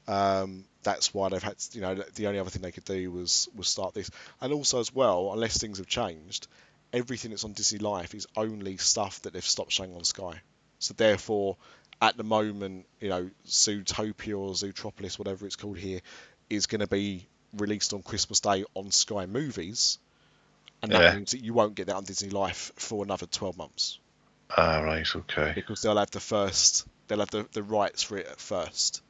um, that's why they've had. To, you know, the only other thing they could do was was start this, and also as well, unless things have changed, everything that's on Disney Life is only stuff that they've stopped showing on Sky. So therefore, at the moment, you know, Zootopia or Zootropolis, whatever it's called here, is going to be released on Christmas Day on Sky Movies, and that Yeah. means that you won't get that on Disney Life for another 12 months Ah, right. Okay. because they'll have the first, they'll have the, the rights for it at first.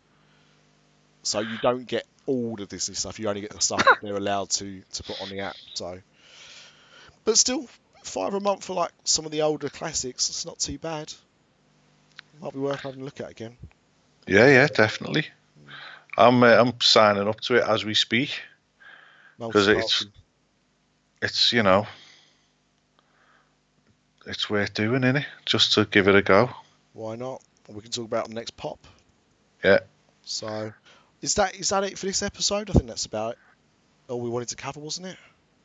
So you don't get all the Disney stuff. You only get the stuff that they're allowed to to put on the app. So, but still, five a month for like some of the older classics. It's not too bad. Might be worth having a look at again. Yeah, yeah, definitely. I'm uh, I'm signing up to it as we speak because it's- It's you know, it's worth doing, is it? Just to give it a go. Why not? We can talk about the next pop. Yeah. So, is that is that it for this episode? I think that's about it. All we wanted to cover, wasn't it?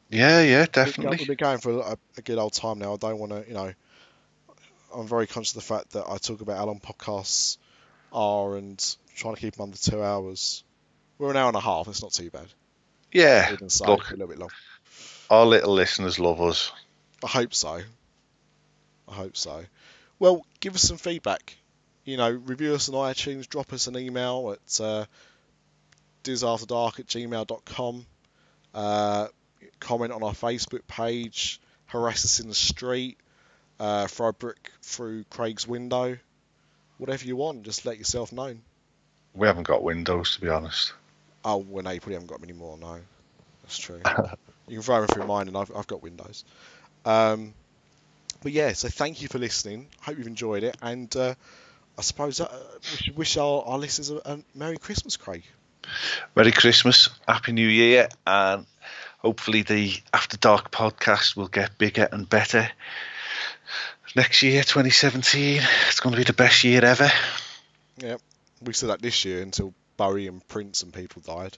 Yeah, yeah, definitely. We've been going for a, a good old time now. I don't want to, you know. I'm very conscious of the fact that I talk about how long podcasts are and trying to keep them under two hours. We're an hour and a half. It's not too bad. Yeah. So, Look, a little bit long. our little listeners love us. I hope so. I hope so. Well, give us some feedback. You know, review us on iTunes, drop us an email at uh, dizafterdark at gmail.com. Uh, comment on our Facebook page, harass us in the street, uh, throw a brick through Craig's window. Whatever you want, just let yourself known. We haven't got windows, to be honest. Oh, well, no, you probably haven't got many more, no. That's true. you can throw them through mine, and I've, I've got Windows. Um, but yeah, so thank you for listening. Hope you've enjoyed it, and uh, I suppose uh, we should wish our, our listeners a, a Merry Christmas, Craig. Merry Christmas, Happy New Year, and hopefully the After Dark podcast will get bigger and better. Next year, 2017, it's going to be the best year ever. Yeah, we said that this year until Barry and Prince and people died.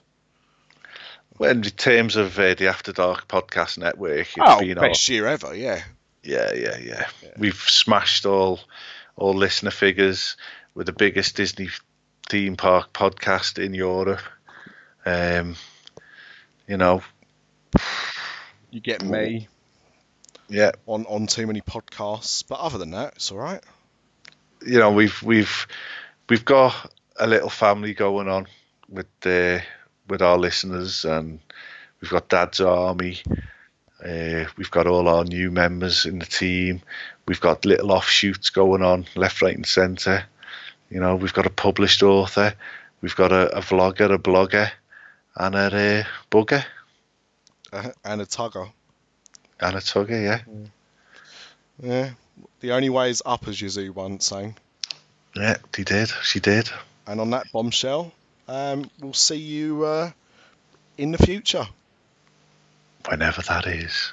Well, in terms of uh, the After Dark podcast network, it's oh, been our, best year ever, yeah. yeah, yeah, yeah, Yeah. We've smashed all all listener figures. We're the biggest Disney theme park podcast in Europe. Um, you know, You get me yeah, on, on too many podcasts, but other than that, it's all right. you know we've we've we've got a little family going on with the with our listeners and we've got dad's army uh, we've got all our new members in the team we've got little offshoots going on left right and center you know we've got a published author we've got a, a vlogger a blogger and a uh, bugger Uh, and a tugger. And a tugger yeah Yeah. The only way is up, as Yazoo once saying. yeah he did she did And on that bombshell, um, we'll see you uh, in the future. whenever that is